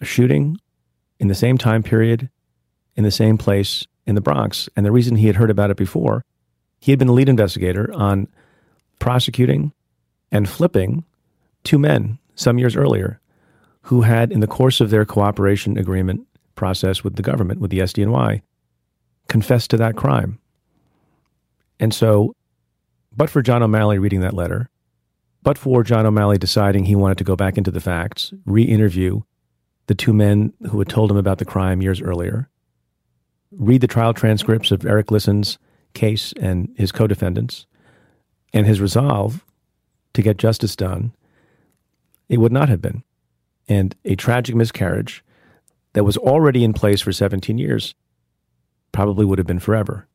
a shooting in the same time period in the same place in the Bronx. And the reason he had heard about it before, he had been the lead investigator on prosecuting and flipping two men some years earlier who had, in the course of their cooperation agreement process with the government, with the SDNY, confessed to that crime. And so, but for John O'Malley reading that letter, but for John O'Malley deciding he wanted to go back into the facts, re interview the two men who had told him about the crime years earlier, read the trial transcripts of Eric Glisson's case and his co defendants, and his resolve to get justice done, it would not have been. And a tragic miscarriage that was already in place for 17 years probably would have been forever.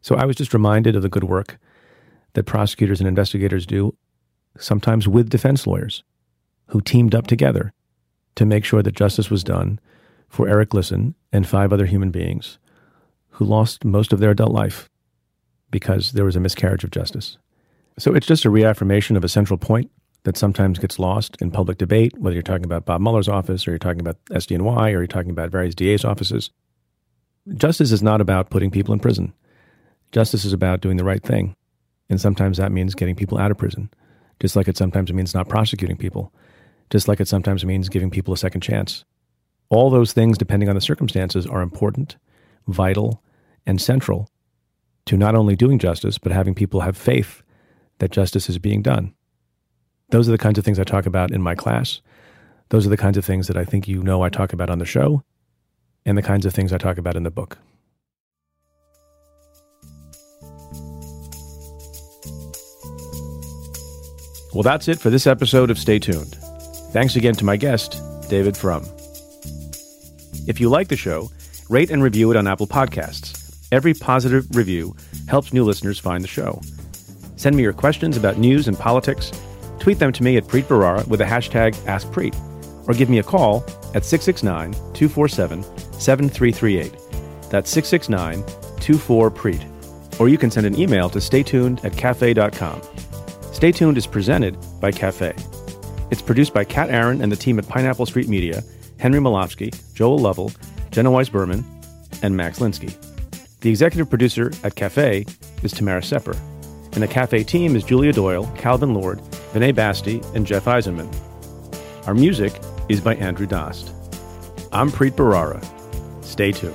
So I was just reminded of the good work that prosecutors and investigators do, sometimes with defense lawyers who teamed up together to make sure that justice was done for Eric Glisson and five other human beings who lost most of their adult life because there was a miscarriage of justice. So it's just a reaffirmation of a central point that sometimes gets lost in public debate, whether you're talking about Bob Mueller's office or you're talking about SDNY or you're talking about various DA's offices. Justice is not about putting people in prison. Justice is about doing the right thing. And sometimes that means getting people out of prison, just like it sometimes means not prosecuting people, just like it sometimes means giving people a second chance. All those things, depending on the circumstances, are important, vital, and central to not only doing justice, but having people have faith that justice is being done. Those are the kinds of things I talk about in my class. Those are the kinds of things that I think you know I talk about on the show, and the kinds of things I talk about in the book. Well, that's it for this episode of Stay Tuned. Thanks again to my guest, David Frum. If you like the show, rate and review it on Apple Podcasts. Every positive review helps new listeners find the show. Send me your questions about news and politics. Tweet them to me at Preet Bharara with the hashtag AskPreet, or give me a call at 669 247 7338. That's 669 24 Preet. Or you can send an email to staytuned at cafe.com. Stay Tuned is presented by Cafe. It's produced by Kat Aaron and the team at Pineapple Street Media, Henry Molofsky, Joel Lovell, Jenna Weiss Berman, and Max Linsky. The executive producer at Cafe is Tamara Sepper, and the Cafe team is Julia Doyle, Calvin Lord, Vinay Basti, and Jeff Eisenman. Our music is by Andrew Dost. I'm Preet Bharara. Stay tuned.